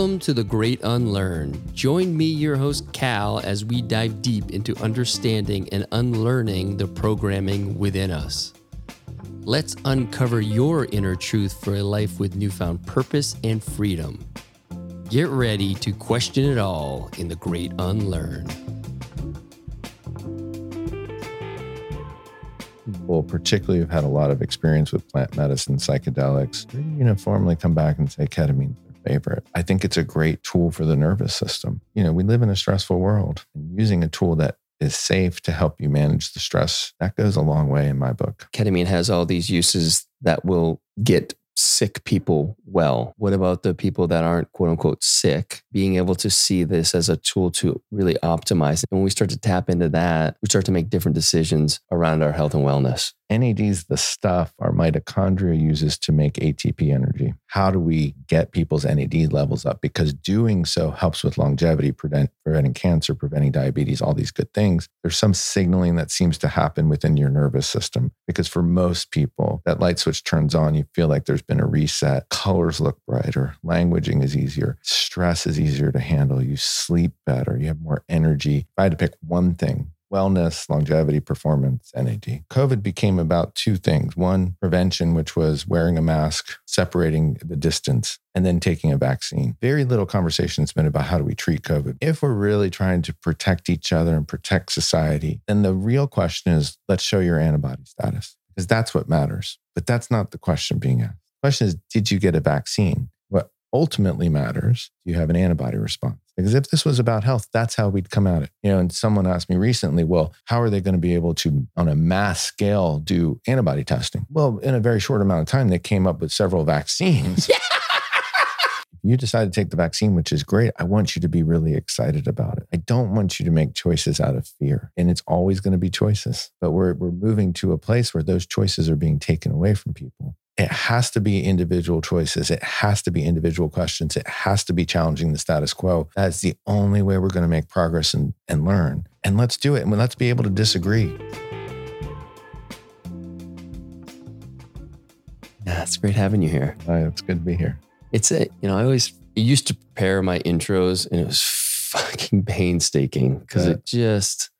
Welcome to The Great Unlearn. Join me, your host, Cal, as we dive deep into understanding and unlearning the programming within us. Let's uncover your inner truth for a life with newfound purpose and freedom. Get ready to question it all in The Great Unlearn. People, particularly who've had a lot of experience with plant medicine, psychedelics, pretty uniformly come back and say ketamine favorite. I think it's a great tool for the nervous system. You know, we live in a stressful world and using a tool that is safe to help you manage the stress, that goes a long way in my book. Ketamine has all these uses that will get sick people well? What about the people that aren't quote unquote sick? Being able to see this as a tool to really optimize. And when we start to tap into that, we start to make different decisions around our health and wellness. NAD is the stuff our mitochondria uses to make ATP energy. How do we get people's NAD levels up? Because doing so helps with longevity, prevent, preventing cancer, preventing diabetes, all these good things. There's some signaling that seems to happen within your nervous system. Because for most people, that light switch turns on, you feel like there's been a reset. Colors look brighter, languaging is easier, stress is easier to handle, you sleep better, you have more energy. If I had to pick one thing, wellness, longevity, performance, NAD. COVID became about two things. One, prevention, which was wearing a mask, separating the distance, and then taking a vaccine. Very little conversation has been about how do we treat COVID. If we're really trying to protect each other and protect society, then the real question is let's show your antibody status because that's what matters. But that's not the question being asked. Question is, did you get a vaccine? What ultimately matters, do you have an antibody response? Because if this was about health, that's how we'd come at it. You know, and someone asked me recently, well, how are they going to be able to, on a mass scale, do antibody testing? Well, in a very short amount of time, they came up with several vaccines. Yeah. you decide to take the vaccine, which is great. I want you to be really excited about it. I don't want you to make choices out of fear. And it's always going to be choices. But we're, we're moving to a place where those choices are being taken away from people. It has to be individual choices. It has to be individual questions. It has to be challenging the status quo. That's the only way we're going to make progress and, and learn. And let's do it. And let's be able to disagree. Yeah, it's great having you here. It's good to be here. It's a, you know, I always used to prepare my intros and it was fucking painstaking because it just,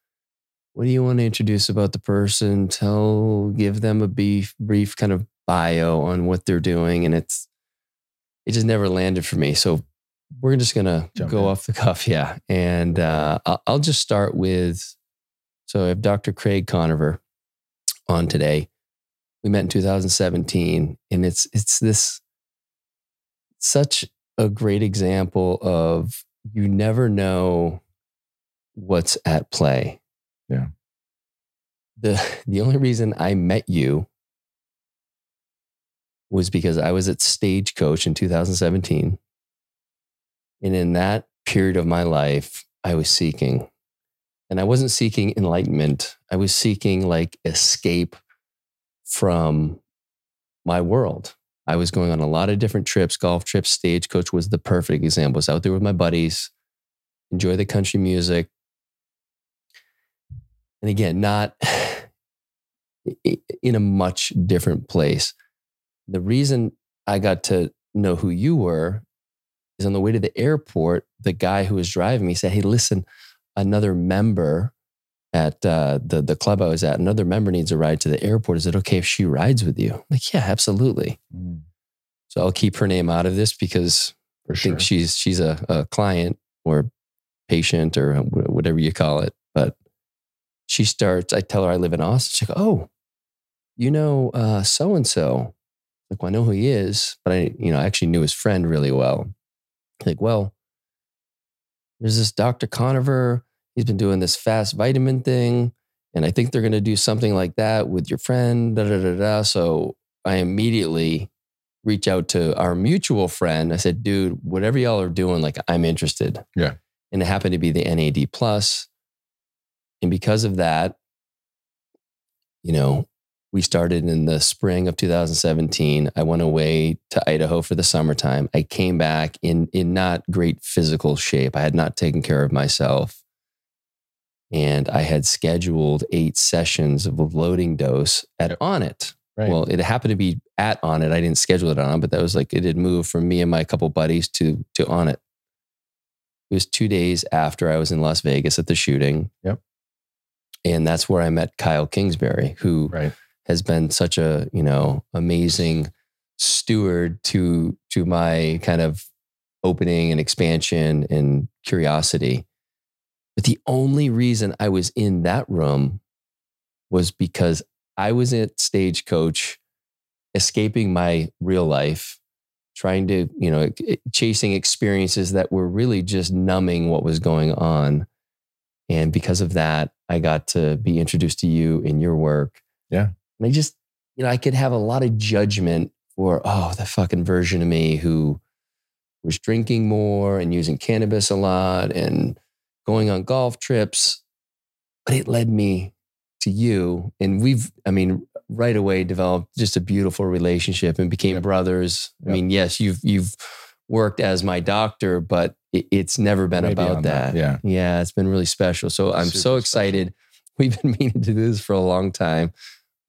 what do you want to introduce about the person? Tell, give them a brief, brief kind of bio on what they're doing. And it's, it just never landed for me. So we're just going to go in. off the cuff. Yeah. And uh, I'll, I'll just start with, so I have Dr. Craig Koniver on today. We met in 2017 and it's, it's this, such a great example of you never know what's at play. Yeah. The the only reason I met you was because I was at Stagecoach in 2017. And in that period of my life, I was seeking. And I wasn't seeking enlightenment. I was seeking like escape from my world. I was going on a lot of different trips, golf trips. Stagecoach was the perfect example. I was out there with my buddies, enjoy the country music. And again, not in a much different place. The reason I got to know who you were is on the way to the airport, the guy who was driving me said, Hey, listen, another member at uh, the the club I was at, another member needs a ride to the airport. Is it okay if she rides with you? I'm like, yeah, absolutely. Mm. So I'll keep her name out of this because For I sure. think she's she's a, a client or patient or whatever you call it. But she starts. I tell her I live in Austin. She goes, "Oh, you know so and so." Like, well, I know who he is, but I, you know, I actually knew his friend really well. Like, well, there's this Dr. Koniver he's been doing this fast vitamin thing. And I think they're going to do something like that with your friend. Da, da, da, da. So I immediately reach out to our mutual friend. I said, dude, whatever y'all are doing, like I'm interested. Yeah. And it happened to be the NAD plus. And because of that, you know, we started in the spring of 2017. I went away to Idaho for the summertime. I came back in in not great physical shape. I had not taken care of myself and I had scheduled eight sessions of a loading dose at Onnit. Right. Well, it happened to be at Onnit. I didn't schedule it on, but that was like it had moved from me and my couple buddies to to Onnit. It was two days after I was in Las Vegas at the shooting. Yep. And that's where I met Kyle Kingsbury, who right. Has been such a you know amazing steward to to my kind of opening and expansion and curiosity. But the only reason I was in that room was because I was at Stagecoach, escaping my real life, trying to, you know, chasing experiences that were really just numbing what was going on. And because of that, I got to be introduced to you in your work. Yeah. And I just, you know, I could have a lot of judgment for, oh, the fucking version of me who was drinking more and using cannabis a lot and going on golf trips. But it led me to you and we've i mean right away developed just a beautiful relationship and became yep. brothers i mean yes you've you've worked as my doctor but it's never been Way about that. that. yeah yeah it's been really special so i'm Super so excited special. we've been meaning to do this for a long time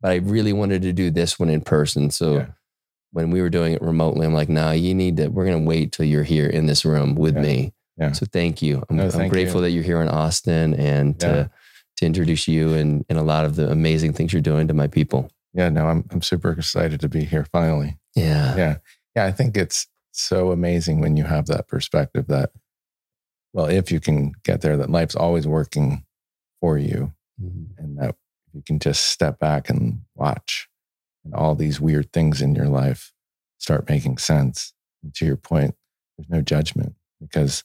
but i really wanted to do this one in person so yeah. when we were doing it remotely i'm like no nah, you need to we're going to wait till you're here in this room with yeah. me yeah. so thank you i'm, no, I'm grateful you. that you're here in austin and to to introduce you and, and a lot of the amazing things you're doing to my people. Yeah, no, I'm I'm super excited to be here finally. Yeah. Yeah. Yeah. I think it's so amazing when you have that perspective that, well, if you can get there, that life's always working for you mm-hmm. and that you can just step back and watch and all these weird things in your life start making sense. And to your point, there's no judgment because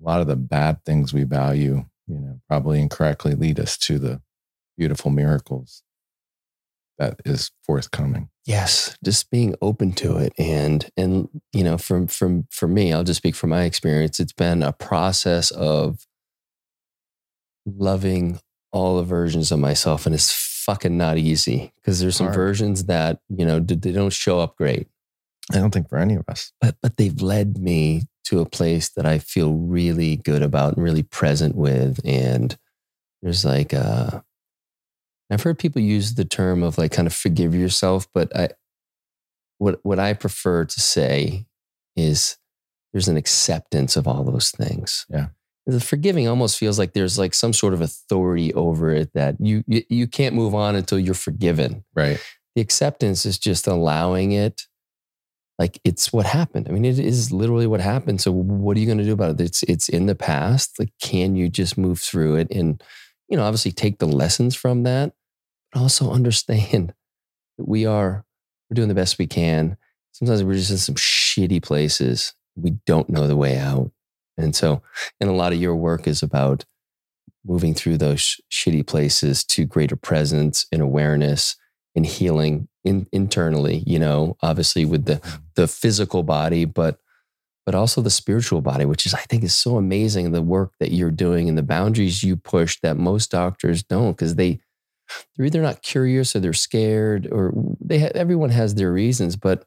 a lot of the bad things we value you know, probably incorrectly lead us to the beautiful miracles that is forthcoming. Yes, just being open to it and and you know, from from for me, I'll just speak from my experience, it's been a process of loving all the versions of myself and it's fucking not easy because there's some Hard. versions that, you know, they don't show up great. I don't think for any of us. But but they've led me to a place that I feel really good about and really present with. And there's like, uh, I've heard people use the term of like kind of forgive yourself, but I, what, what I prefer to say is there's an acceptance of all those things. Yeah. The forgiving almost feels like there's like some sort of authority over it that you, you, you can't move on until you're forgiven. Right. The acceptance is just allowing it like it's what happened. I mean, it is literally what happened. So what are you going to do about it? It's it's in the past. Like, can you just move through it and, you know, obviously take the lessons from that, but also understand that we are we're doing the best we can. Sometimes we're just in some shitty places. We don't know the way out. And so, and a lot of your work is about moving through those sh- shitty places to greater presence and awareness and healing in, internally, you know, obviously with the mm-hmm. the physical body, but but also the spiritual body, which is I think is so amazing the work that you're doing and the boundaries you push that most doctors don't because they they're either not curious or they're scared or they ha- everyone has their reasons, but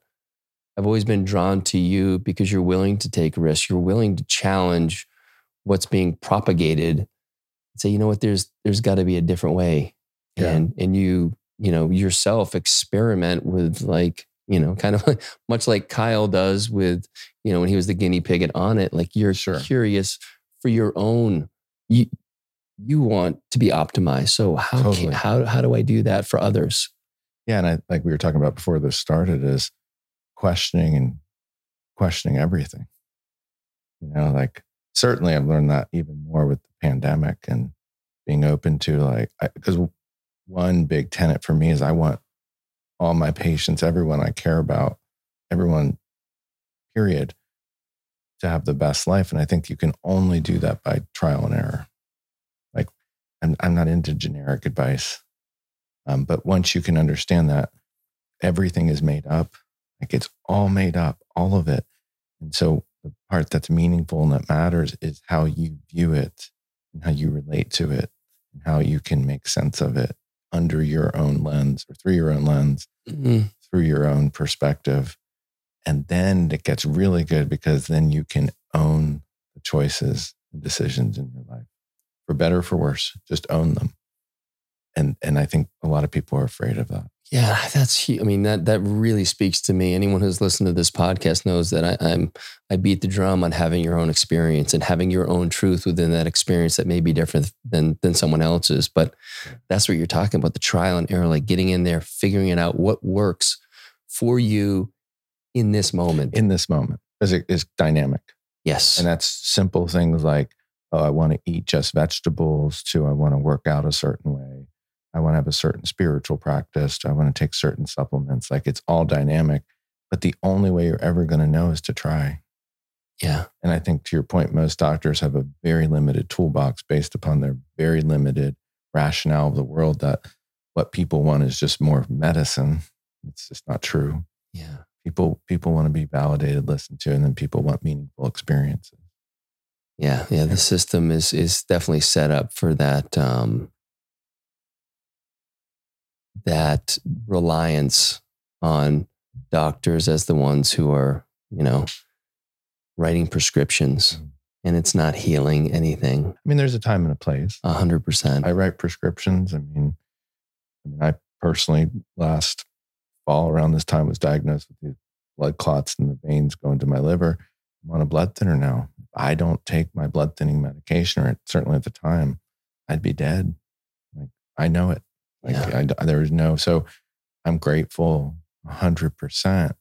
I've always been drawn to you because you're willing to take risks, you're willing to challenge what's being propagated and say, you know what, there's there's got to be a different way. Yeah. And and you you know yourself experiment with like you know kind of like, much like kyle does with you know when he was the guinea pig at it. like you're sure. curious for your own you you want to be optimized so how totally. can, how how do i do that for others yeah and i like we were talking about before this started is questioning and questioning everything you know like certainly i've learned that even more with the pandemic and being open to like because one big tenet for me is I want all my patients, everyone I care about, everyone, period, to have the best life. And I think you can only do that by trial and error. Like, I'm, I'm not into generic advice. Um, but once you can understand that everything is made up, like it's all made up, all of it. And so the part that's meaningful and that matters is how you view it and how you relate to it and how you can make sense of it under your own lens or through your own lens, mm-hmm. through your own perspective. And then it gets really good because then you can own the choices and decisions in your life for better or for worse. Just own them. and and I think a lot of people are afraid of that. Yeah, that's. hu- I mean, that that really speaks to me. Anyone who's listened to this podcast knows that I, I'm. I beat the drum on having your own experience and having your own truth within that experience that may be different than than someone else's. But that's what you're talking about—the trial and error, like getting in there, figuring it out, what works for you in this moment. in this moment is dynamic. yes, And that's simple things like, oh, I want to eat just vegetables, to I want to work out a certain way. I want to have a certain spiritual practice. I want to take certain supplements. Like it's all dynamic. But the only way you're ever going to know is to try. yeah, And I think to your point, most doctors have a very limited toolbox based upon their very limited rationale of the world that what people want is just more medicine. It's just not true. yeah. People people want to be validated, listened to, and then people want meaningful experiences. Yeah, yeah, the system is is definitely set up for that um that reliance on doctors as the ones who are, you know, writing prescriptions Mm. and it's not healing anything I mean, there's a time and a place. a hundred percent. I write prescriptions. I mean, I mean, I personally last fall around this time was diagnosed with these blood clots in the veins going to my liver. I'm on a blood thinner now. I don't take my blood thinning medication, or certainly at the time, I'd be dead. Like I know it. Like Yeah. I, there was no. So I'm grateful, hundred percent.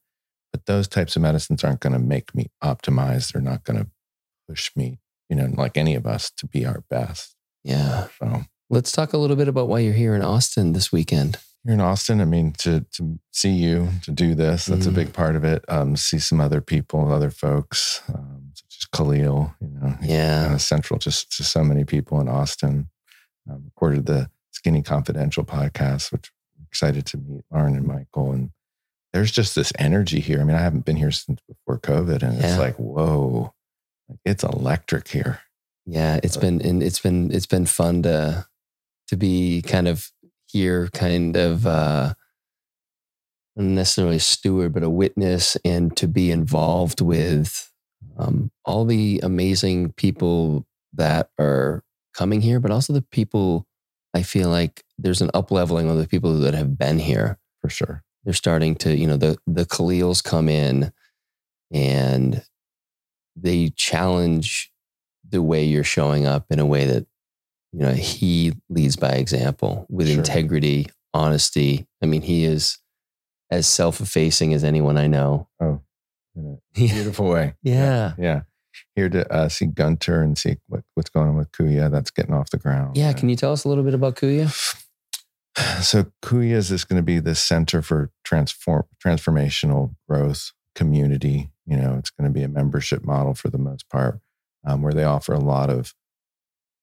But those types of medicines aren't going to make me optimize. They're not going to push me, you know, like any of us, to be our best. Yeah. So Let's talk a little bit about why you're here in Austin this weekend. You're in Austin. I mean, to to see you to do this, that's Mhm. a big part of it. Um, see some other people, other folks, um, such as Khalil. You know, Yeah. kind of central just to so many people in Austin. Um, recorded the Skinny Confidential podcast, which I'm excited to meet Lauren and Michael. And there's just this energy here. I mean, I haven't been here since before COVID, and Yeah. it's like, whoa, it's electric here. Yeah, it's been and it's been it's been fun to to be kind of here, kind of uh not necessarily a steward, but a witness, and to be involved with um, all the amazing people that are coming here, but also the people. I feel like there's an up leveling of the people that have been here. For sure. They're starting to, you know, the the Khalils come in, and they challenge the way you're showing up in a way that you know he leads by example with Sure. integrity honesty i mean he is as self-effacing as anyone i know Oh, in a beautiful way. yeah Yeah. Here to uh, see Gunter and see what, what's going on with Kuya. That's getting off the ground. yeah can you tell us a little bit about kuya So Kuya is just going to be the center for transform transformational growth community. You know, it's going to be a membership model for the most part, um, where they offer a lot of,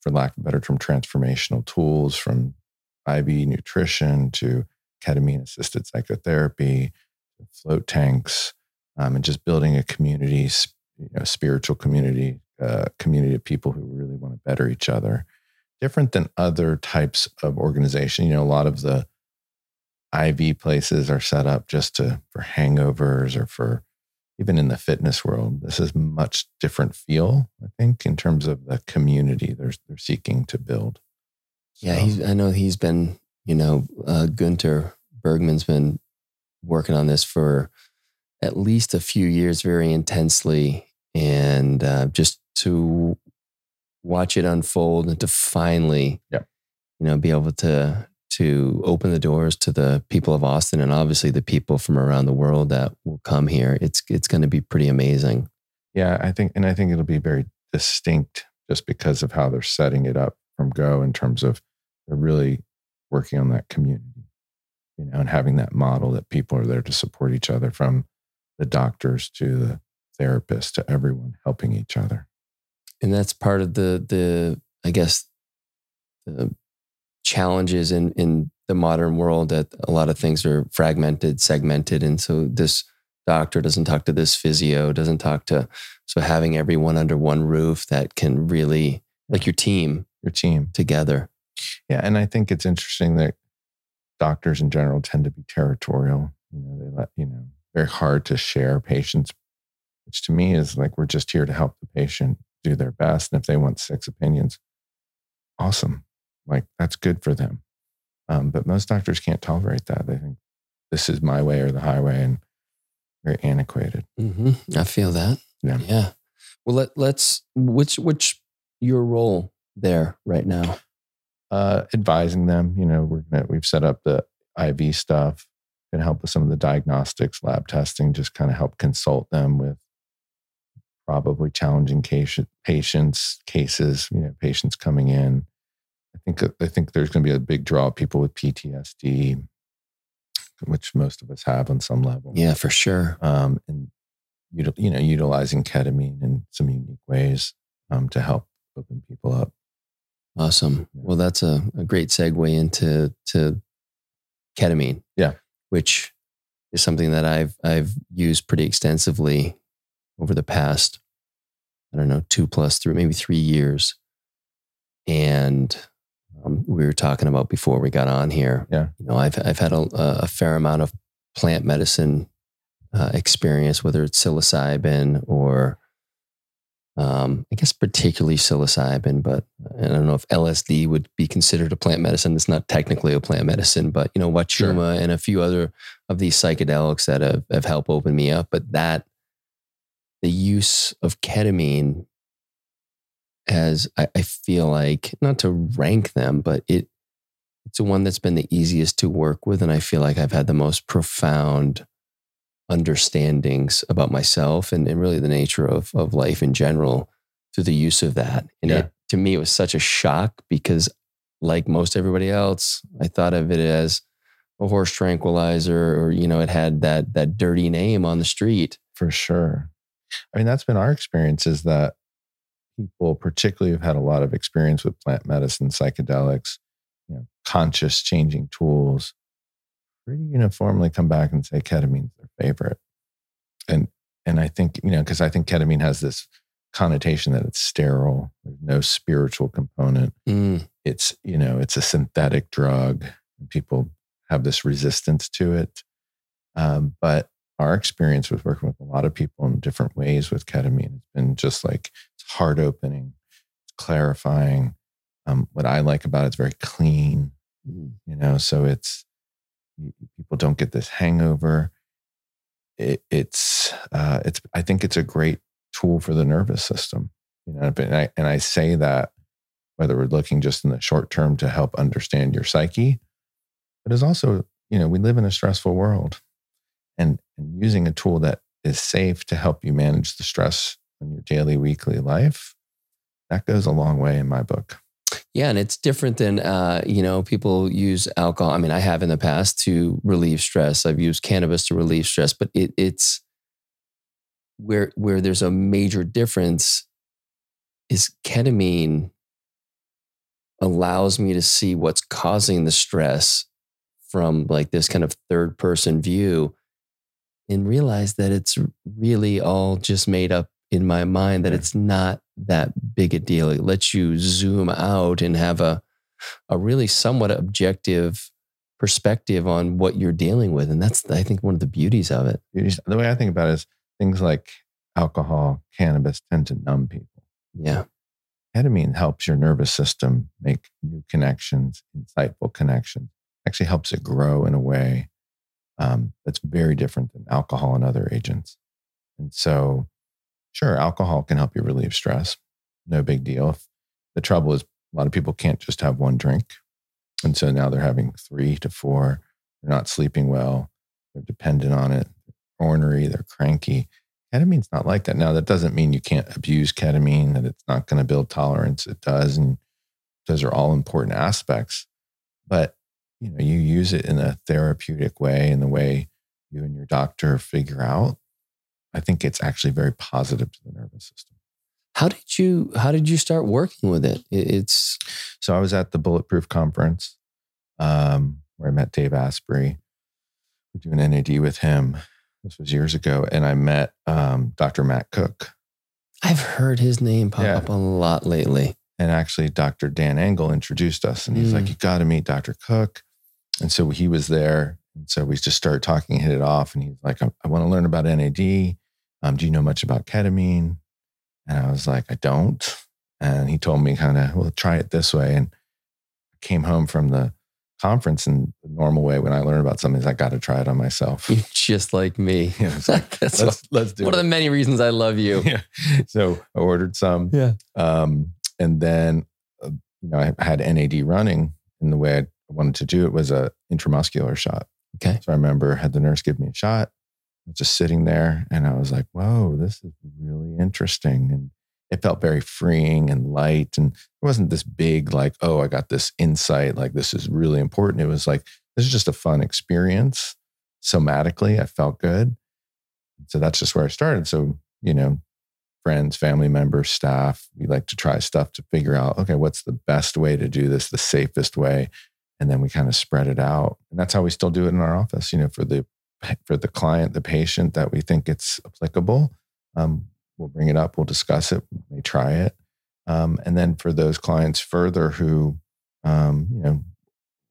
for lack of a better term, transformational tools from IV nutrition to ketamine assisted psychotherapy, float tanks, um, and just building a community, you know, spiritual community, uh, community of people who really want to better each other different than other types of organization. You know, a lot of the IV places are set up just to for hangovers or for even in the fitness world. This is much different feel, I think, in terms of the community they're they're seeking to build. yeah So, he's, i know he's been you know uh, gunter bergman's been working on this for at least a few years very intensely and uh, just to watch it unfold and to finally you know be able to to open the doors to the people of austin and obviously the people from around the world that will come here. It's it's going to be pretty amazing. Yeah, I think, and I think it'll be very distinct just because of how they're setting it up from go in terms of they're really working on that community, you know, and having that model that people are there to support each other from the doctors to the therapists to everyone helping each other. and that's part of the the i guess the challenges in in the modern world that a lot of things are fragmented segmented and so this doctor doesn't talk to this physio doesn't talk to so having everyone under one roof that can really like your team Your team. together Yeah. And I think it's interesting that doctors in general tend to be territorial. You know, they let, you know, very hard to share patients, which to me is like we're just here to help the patient do their best. And if they want six opinions, awesome. Like that's good for them. Um, but most doctors can't tolerate that. They think this is my way or the highway and very antiquated. hmm I feel that. Yeah. Yeah. Well, let, let's, which, which your role there right now? Uh, advising them, you know, we're gonna, we've set up the IV stuff, gonna help with some of the diagnostics, lab testing, just kind of help consult them with probably challenging case, patients, cases, you know, patients coming in. I think I think there's going to be a big draw of people with PTSD, which most of us have on some level. Yeah, for sure. Um, and you know, utilizing ketamine in some unique ways um, to help open people up. Awesome. Yeah. Well, that's a, a great segue into to ketamine. Yeah. Which is something that I've I've used pretty extensively over the past, I don't know, two plus three, maybe three years. And um, we were talking about before we got on here. Yeah. You know, I've I've had a, a fair amount of plant medicine uh, experience, whether it's psilocybin or um, I guess particularly psilocybin, but I don't know if LSD would be considered a plant medicine. It's not technically a plant medicine, but you know, Huachuma and a few other of these psychedelics that have, have helped open me up. But that the use of ketamine as I, I feel like, not to rank them, but it it's the one that's been the easiest to work with. And I feel like I've had the most profound understandings about myself and, and really the nature of, of life in general through the use of that. And Yeah. it, to me, it was such a shock because, like most everybody else, I thought of it as a horse tranquilizer, or you know, it had that that dirty name on the street. For sure. I mean, that's been our experience is that people, particularly who've had a lot of experience with plant medicine, psychedelics, you know, conscious changing tools, pretty uniformly come back and say ketamine's their favorite. And and I think, you know, because I think ketamine has this connotation that it's sterile, there's no spiritual component. Mm, It's, you know, it's a synthetic drug. People have this resistance to it. Um, but our experience with working with a lot of people in different ways with ketamine has been just like it's heart opening, it's clarifying. Um, what I like about it, it's very clean, mm, you know, so it's people don't get this hangover. It, it's uh, it's I think it's a great tool for the nervous system, you know, and I and I say that whether we're looking just in the short term to help understand your psyche, but it's also you know we live in a stressful world, and and using a tool that is safe to help you manage the stress in your daily weekly life, that goes a long way in my book. Yeah, and it's different than uh, you know people use alcohol. I mean, I have in the past to relieve stress. I've used cannabis to relieve stress, but it, it's where where there's a major difference is ketamine allows me to see what's causing the stress from like this kind of third person view and realize that it's really all just made up in my mind that it's not that big a deal. It lets you zoom out and have a a really somewhat objective perspective on what you're dealing with. And that's I think one of the beauties of it. The way I think about it is things like alcohol, cannabis tend to numb people. Yeah. Ketamine helps your nervous system make new connections, insightful connections. Actually helps it grow in a way um, that's very different than alcohol and other agents. And so, sure, alcohol can help you relieve stress. No big deal. The trouble is, a lot of people can't just have one drink. And so now they're having three to four. They're not sleeping well. They're dependent on it. They're ornery. They're cranky. Ketamine's not like that. Now, that doesn't mean you can't abuse ketamine, that it's not going to build tolerance. It does. And those are all important aspects. But, you know, you use it in a therapeutic way, in the way you and your doctor figure out. I think it's actually very positive to the nervous system. How did you how did you start working with it? It- It's So I was at the Bulletproof conference um, where I met Dave Asprey. We're doing NAD with him. This was years ago. And I met um, Dr. Matt Cook I've heard his name pop Yeah. up a lot lately. and actually Dr. Dan Engle introduced us. And he's Mm. like, you got to meet Dr. Cook. And so he was there. And so we just started talking, hit it off. And he's like, I, I want to learn about NAD. Um, do you know much about ketamine? And I was like, I don't. And he told me kind of, well, try it this way. And I came home from the conference and the normal way when I learn about something is I got to try it on myself. You're just like me. Yeah, like, That's let's, let's do one it. of the many reasons I love you. yeah. So I ordered some. Yeah. Um, and then, uh, you know, I had NAD running in the way I wanted to do it was a intramuscular shot. Okay. So I remember had the nurse give me a shot, just sitting there and I was like, whoa, this is really interesting. And it felt very freeing and light. And it wasn't this big, like, oh, I got this insight, like this is really important. It was like, this is just a fun experience. Somatically, I felt good. So that's just where I started. So, you know, friends, family members, staff, we like to try stuff to figure out, okay, what's the best way to do this, the safest way? And then we kind of spread it out. And that's how we still do it in our office, you know, for the for the client, the patient that we think it's applicable. Um, we'll bring it up, we'll discuss it, they try it. Um, and then for those clients further who, um, you know,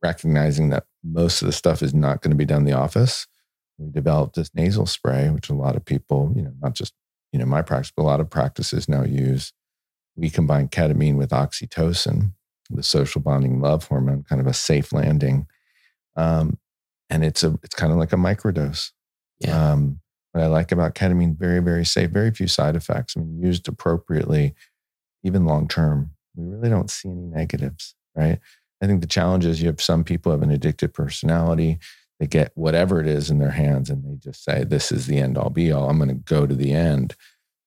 recognizing that most of the stuff is not going to be done in the office, we developed this nasal spray, which a lot of people, you know, not just, you know, my practice, but a lot of practices now use. We combine ketamine with oxytocin, the social bonding love hormone, kind of a safe landing. Um, and it's a, it's kind of like a microdose. Yeah. Um, what I like about ketamine, very, very safe, very few side effects. I mean, used appropriately, even long term, we really don't see any negatives, right? I think the challenge is you have some people have an addictive personality. They get whatever it is in their hands and they just say, this is the end all be all. I'm going to go to the end.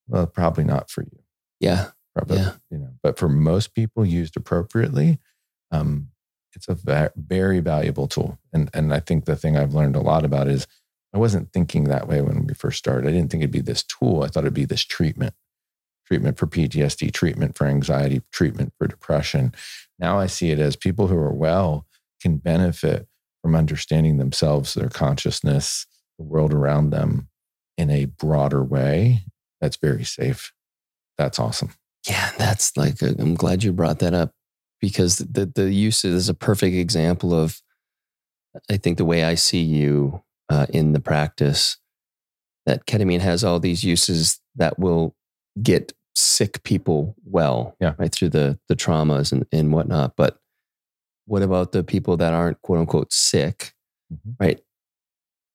Well, probably not for you. Yeah. Probably, Yeah. you know, but for most people used appropriately, um, it's a va- very valuable tool. And, and I think the thing I've learned a lot about is I wasn't thinking that way when we first started. I didn't think it'd be this tool. I thought it'd be this treatment, treatment for PTSD, treatment for anxiety, treatment for depression. Now I see it as people who are well can benefit from understanding themselves, their consciousness, the world around them in a broader way. That's very safe. That's awesome. Yeah, that's like i am glad you brought that up because the the use is a perfect example of I think the way I see you uh, in the practice that ketamine has all these uses that will get sick people well, Yeah. right through the the traumas and and whatnot. But what about the people that aren't quote unquote sick, Mhm. right?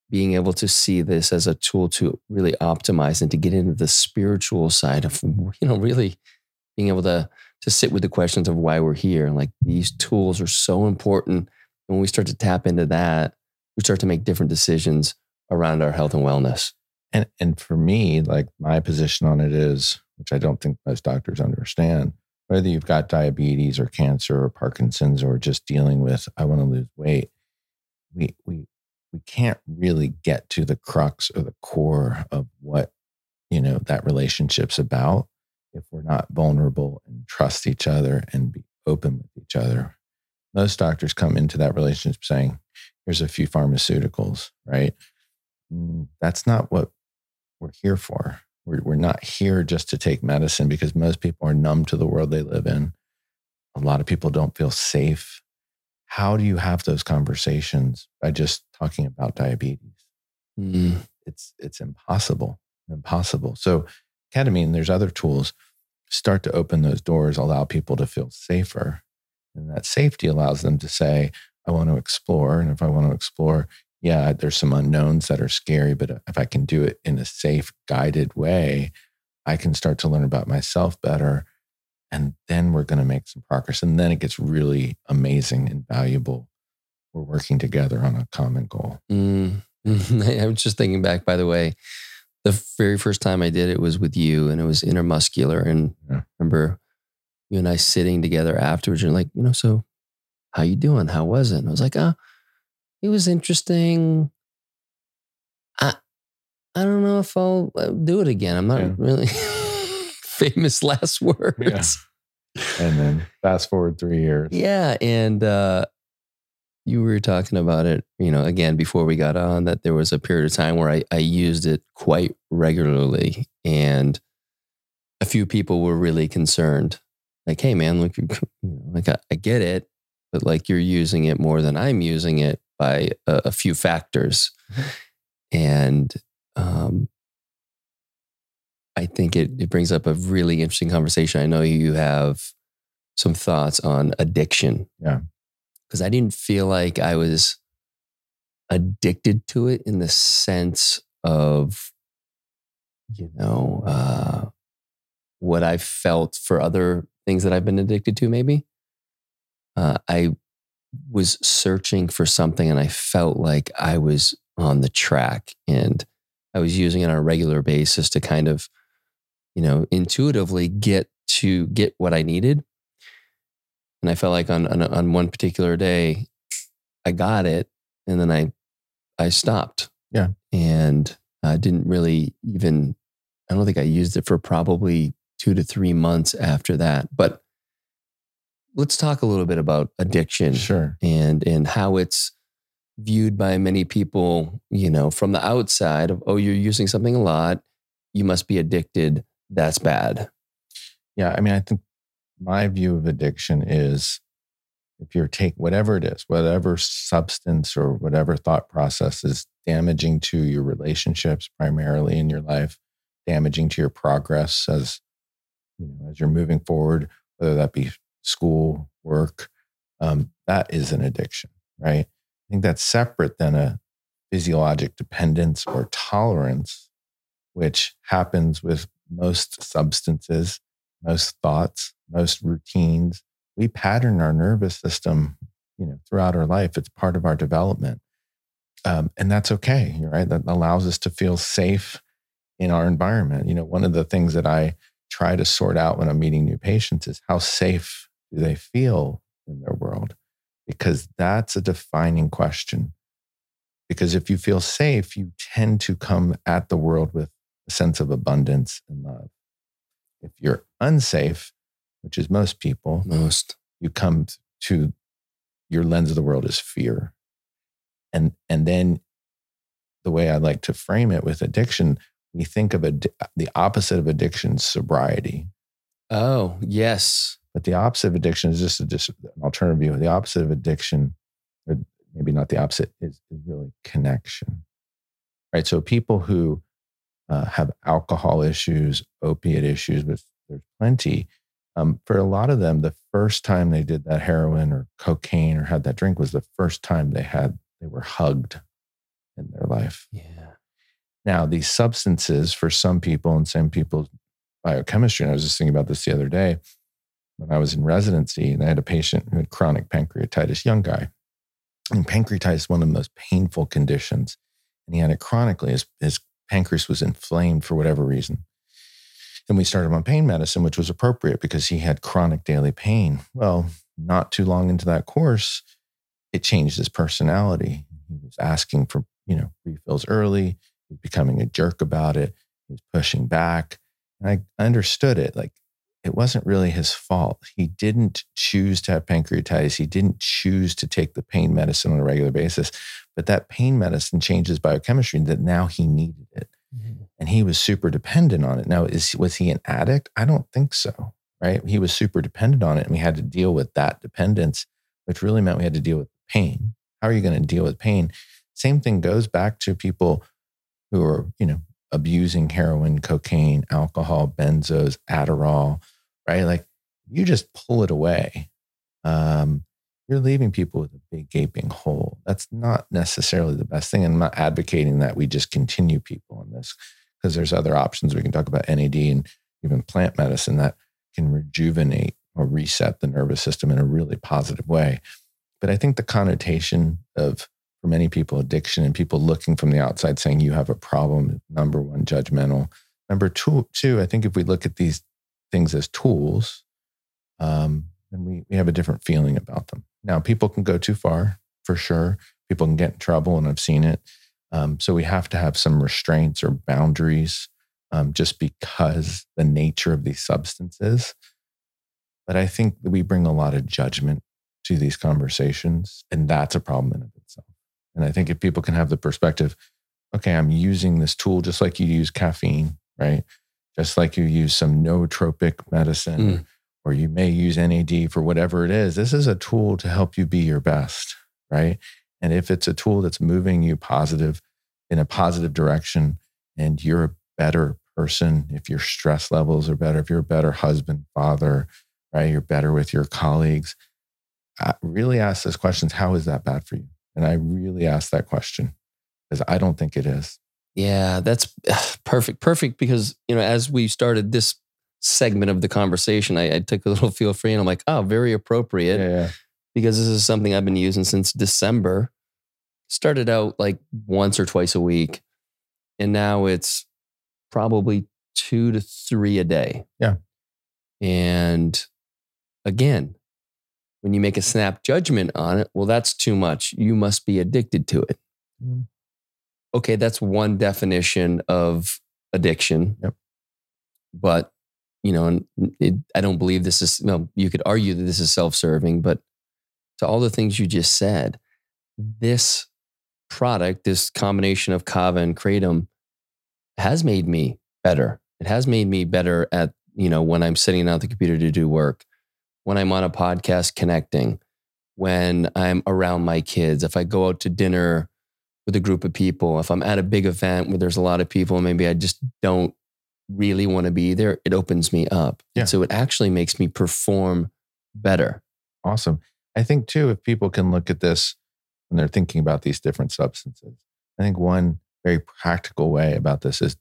Being able to see this as a tool to really optimize and to get into the spiritual side of you know really being able to to sit with the questions of why we're here. Like these tools are so important. And when we start to tap into that, we start to make different decisions around our health and wellness. And and for me, like my position on it is, which I don't think most doctors understand, whether you've got diabetes or cancer or Parkinson's or just dealing with I want to lose weight, we we we can't really get to the crux or the core of what you know that relationship's about if we're not vulnerable and trust each other and be open with each other. Most doctors come into that relationship saying, here's a few pharmaceuticals, right? Mm, That's not what we're here for. We're, we're not here just to take medicine because most people are numb to the world they live in. A lot of people don't feel safe. How do you have those conversations by just talking about diabetes? Mm, It's it's impossible, impossible. So ketamine, and there's other tools. Start to open those doors, allow people to feel safer, and that safety allows them to say, "I want to explore." And if I want to explore, yeah, there's some unknowns that are scary, but if I can do it in a safe, guided way, I can start to learn about myself better. And then we're going to make some progress. And then it gets really amazing and valuable. We're working together on a common goal. mm. I was just thinking back, by the way, the very first time I did it was with you and it was intermuscular. And Yeah. I remember you and I sitting together afterwards. You're like, you know, so how you doing? How was it? And I was like, ah, it was interesting. I, I don't know if I'll uh, do it again. I'm not Yeah. really famous last words. And then fast forward three years. Yeah. And uh, you were talking about it, you know, again, before we got on, that there was a period of time where I, I used it quite regularly. And a few people were really concerned. Like, hey, man, look, like I, I get it, but like you're using it more than I'm using it by a, a few factors. Mhm. And um, I think it, it brings up a really interesting conversation. I know you have some thoughts on addiction. Yeah. Because I didn't feel like I was addicted to it in the sense of, you know, uh, what I felt for other things that I've been addicted to, maybe. Uh, I was searching for something and I felt like I was on the track and I was using it on a regular basis to kind of, you know, intuitively get to get what I needed. And I felt like on, on, on one particular day, I got it and then I, I stopped. Yeah. And I didn't really even, I don't think I used it for probably two to three months after that. But let's talk a little bit about addiction Sure. and and how it's viewed by many people you know from the outside of oh you're using something a lot you must be addicted that's bad Yeah. I mean, I think my view of addiction is if you're take whatever it is, whatever substance or whatever thought process is damaging to your relationships primarily in your life, damaging to your progress as you know as you're moving forward, whether that be school, work, um, that is an addiction, right? I think that's separate than a physiologic dependence or tolerance, which happens with most substances, most thoughts, most routines. We pattern our nervous system, you know, throughout our life. It's part of our development, um, and that's okay, right? That allows us to feel safe in our environment. You know, one of the things that I try to sort out when I'm meeting new patients is how safe do they feel in their world? Because that's a defining question. Because if you feel safe, you tend to come at the world with a sense of abundance and love. If you're unsafe, which is most people, most you come to your lens of the world is fear. And and then the way I like to frame it with addiction, we think of ad- the opposite of addiction, sobriety. oh yes But the opposite of addiction is just, a, just an alternative view. The opposite of addiction, or maybe not the opposite, is, is really connection. Right. So people who uh, have alcohol issues, opiate issues, but there's plenty. Um, for a lot of them, the first time they did that heroin or cocaine or had that drink was the first time they had they were hugged in their life. yeah Now, these substances for some people and some people's biochemistry, and I was just thinking about this the other day when I was in residency, and I had a patient who had chronic pancreatitis, young guy. And pancreatitis is one of the most painful conditions. And he had it chronically. His, his pancreas was inflamed for whatever reason. And we started on pain medicine, which was appropriate because he had chronic daily pain. Well, not too long into that course, it changed his personality. He was asking for, you know, refills early. He was becoming a jerk about it. He was pushing back. And I understood it. Like it wasn't really his fault. He didn't choose to have pancreatitis. He didn't choose to take the pain medicine on a regular basis. But that pain medicine changes biochemistry that now he needed it and he was super dependent on it. Now, is was he an addict? I don't think so. Right? He was super dependent on it, and we had to deal with that dependence, which really meant we had to deal with pain. How are you going to deal with pain? Same thing goes back to people who are, you know, abusing heroin, cocaine, alcohol, benzos, Adderall, right? Like you just pull it away. Um, you're leaving people with a big gaping hole. That's not necessarily the best thing. And I'm not advocating that we just continue people on this because there's other options. We can talk about NAD and even plant medicine that can rejuvenate or reset the nervous system in a really positive way. But I think the connotation of, for many people, addiction and people looking from the outside saying you have a problem, number one, judgmental. Number two, two I think if we look at these things as tools, um, then we, we have a different feeling about them. Now, people can go too far for sure. People can get in trouble, and I've seen it. Um, so we have to have some restraints or boundaries um, just because the nature of these substances. But I think that we bring a lot of judgment to these conversations, and that's a problem in itself. And I think if people can have the perspective, okay, I'm using this tool just like you use caffeine, right? Just like you use some nootropic medicine, Mm. Or you may use NAD for whatever it is. This is a tool to help you be your best, right? And if it's a tool that's moving you positive in a positive direction and you're a better person, if your stress levels are better, if you're a better husband, father, right? You're better with your colleagues. uh, really ask those questions. How is that bad for you? And I really ask that question because I don't think it is. Yeah, that's perfect. Perfect because, you know, as we started this segment of the conversation, I, I took a little feel free and I'm like, oh, very appropriate. Yeah, yeah. Because this is something I've been using since December. Started out like once or twice a week. And now it's probably two to three a day. Yeah. And again, when you make a snap judgment on it, well, that's too much. You must be addicted to it. Mm. Okay, that's one definition of addiction. Yep. But, you know, and it, I don't believe this is, well, you could argue that this is self serving, but to all the things you just said, this product, this combination of Kava and Kratom has made me better. It has made me better at, you know, when I'm sitting at the computer to do work, when I'm on a podcast connecting, when I'm around my kids, if I go out to dinner with a group of people, if I'm at a big event where there's a lot of people, maybe I just don't really want to be there, it opens me up. Yeah. And so it actually makes me perform better. Awesome. I think too, if people can look at this when they're thinking about these different substances, I think one very practical way about this is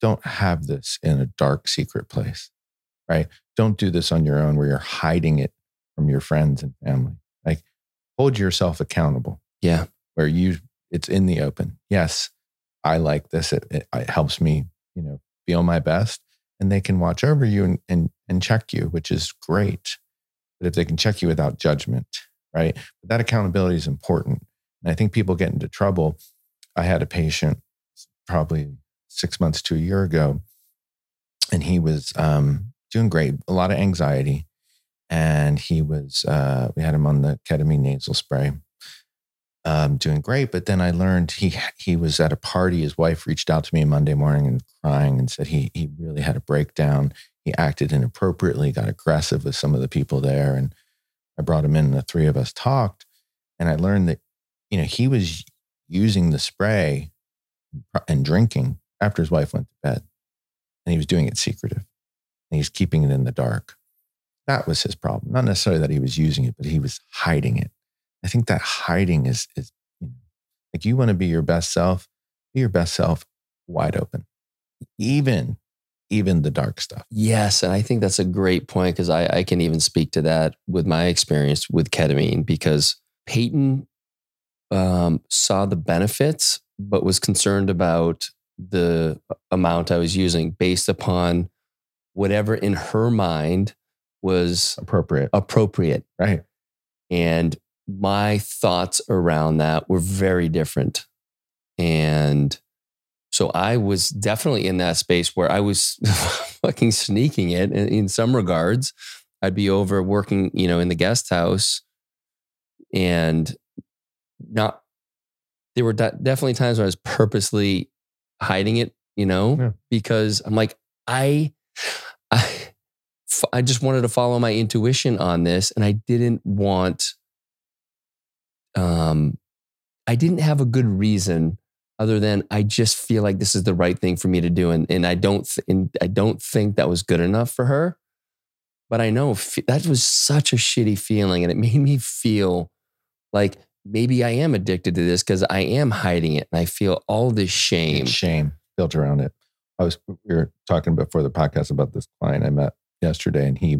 don't have this in a dark, secret place, right? Don't do this on your own where you're hiding it from your friends and family. Like hold yourself accountable Yeah. where you, it's in the open. Yes, I like this. It, it, it helps me, you know, feel my best and they can watch over you and, and, and check you, which is great. But if they can check you without judgment, right? But that accountability is important. And I think people get into trouble. I had a patient probably six months to a year ago, and he was um, doing great, a lot of anxiety. And he was, uh, we had him on the ketamine nasal spray, um, doing great. But then I learned he he was at a party. His wife reached out to me Monday morning and crying and said he he really had a breakdown. He acted inappropriately, got aggressive with some of the people there, and I brought him in. and The three of us talked, and I learned that you know he was using the spray and drinking after his wife went to bed, and he was doing it secretive, and he's keeping it in the dark. That was his problem. Not necessarily that he was using it, but he was hiding it. I think that hiding is is you know, like you want to be your best self, be your best self wide open, even even the dark stuff. Yes. And I think that's a great point because I, I can even speak to that with my experience with ketamine because Peyton um, saw the benefits, but was concerned about the amount I was using based upon whatever in her mind was Appropriate, appropriate. right? And my thoughts around that were very different. And so I was definitely in that space where I was fucking sneaking it in, in some regards. I'd be over working, you know, in the guest house and not, there were de- definitely times where I was purposely hiding it, you know, Yeah. because I'm like, I, I, I just wanted to follow my intuition on this and I didn't want, um, I didn't have a good reason other than I just feel like this is the right thing for me to do, and and I don't th- and I don't think that was good enough for her. But I know f- that was such a shitty feeling, and it made me feel like maybe I am addicted to this because I am hiding it, and I feel all this shame. Shame built around it. I was we were talking before the podcast about this client I met yesterday, and he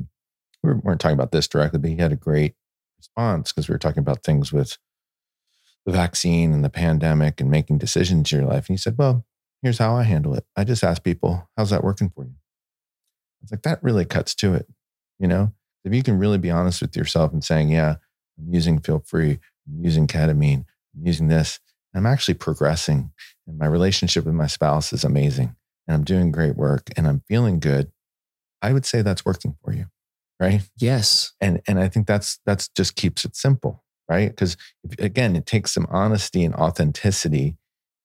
we weren't talking about this directly, but he had a great response because we were talking about things with the vaccine and the pandemic and making decisions in your life. And he said, "Well, here's how I handle it. I just ask people, how's that working for you?" It's like that really cuts to it, you know. If you can really be honest with yourself and saying, "Yeah, I'm using feel free, I'm using ketamine, I'm using this, I'm actually progressing, and my relationship with my spouse is amazing, and I'm doing great work, and I'm feeling good," I would say that's working for you, right? Yes, and and I think that's that's just keeps it simple, right? Because again, it takes some honesty and authenticity,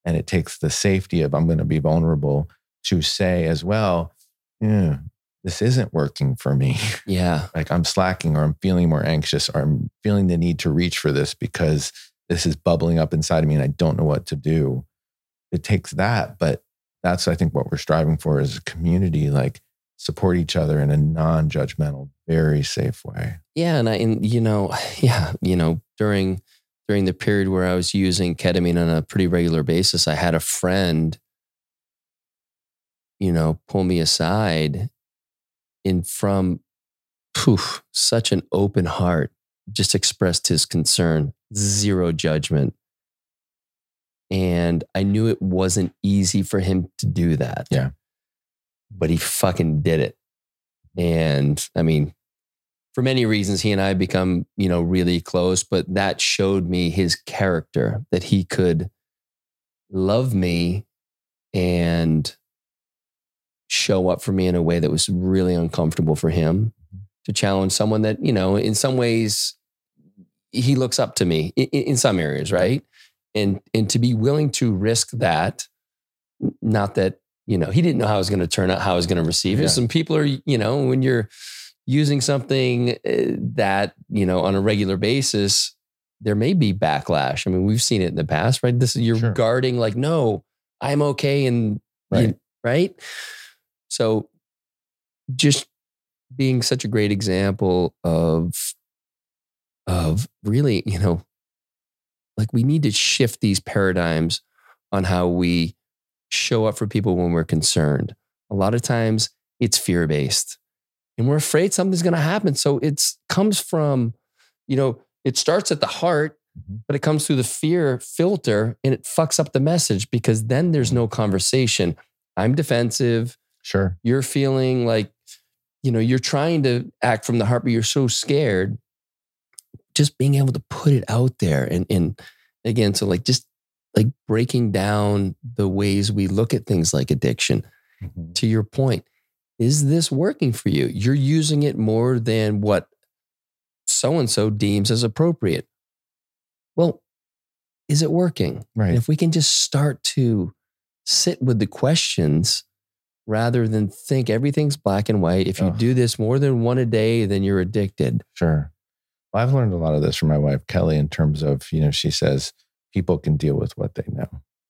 and it takes the safety of I'm going to be vulnerable to say as well, yeah, this isn't working for me. yeah, like I'm slacking, or I'm feeling more anxious, or I'm feeling the need to reach for this because this is bubbling up inside of me, and I don't know what to do. It takes that, but that's I think what we're striving for as a community, like support each other in a non-judgmental, very safe way. Yeah, and I and you know, yeah, you know, during during the period where I was using ketamine on a pretty regular basis, I had a friend, you know, pull me aside and from poof, such an open heart, just expressed his concern, zero judgment. And I knew it wasn't easy for him to do that. Yeah. But he fucking did it. And I mean, for many reasons, he and I become, you know, really close, but that showed me his character that he could love me and show up for me in a way that was really uncomfortable for him mm-hmm. to challenge someone that, you know, in some ways he looks up to me in, in some areas, right? And and to be willing to risk that, not that, you know, he didn't know how I was going to turn out, how I was going to receive it. Some people are, you know, when you're using something uh, that, you know, on a regular basis, there may be backlash. I mean, we've seen it in the past, right? This is you're Sure. guarding like, no, I'm okay. And Right. you- right. So just being such a great example of of really, you know, like we need to shift these paradigms on how we show up for people when we're concerned. A lot of times it's fear based and we're afraid something's going to happen. So it comes from, you know, it starts at the heart, Mhm. but it comes through the fear filter and it fucks up the message because then there's no conversation. I'm defensive. Sure. You're feeling like, you know, you're trying to act from the heart, but you're so scared. Just being able to put it out there and and again, so like just like breaking down the ways we look at things like addiction Mhm. to your point, is this working for you? You're using it more than what so and so deems as appropriate. Well, is it working? Right. And if we can just start to sit with the questions rather than think everything's black and white, if you do this more than one a day, then you're addicted. Sure. Well, I've learned a lot of this from my wife, Kelly, in terms of, you know, she says people can deal with what they know,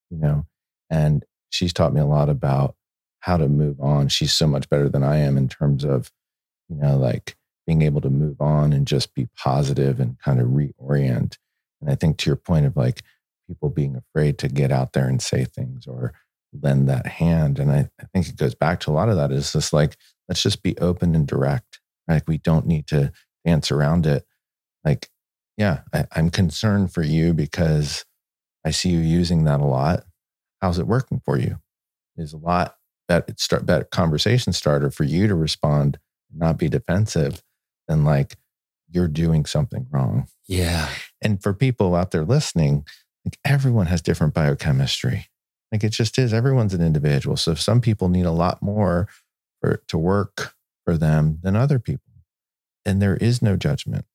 you know, and she's taught me a lot about how to move on. She's so much better than I am in terms of, you know, like being able to move on and just be positive and kind of reorient. And I think to your point of like people being afraid to get out there and say things or lend that hand. And I, I think it goes back to a lot of that is just like, let's just be open and direct. Like we don't need to dance around it. Like, yeah, I, I'm concerned for you because I see you using that a lot. How's it working for you? Is a lot that it start that conversation starter for you to respond, not be defensive, than like you're doing something wrong. Yeah. And for people out there listening, like everyone has different biochemistry. Like it just is. Everyone's an individual. So some people need a lot more for to work for them than other people. And there is no judgment.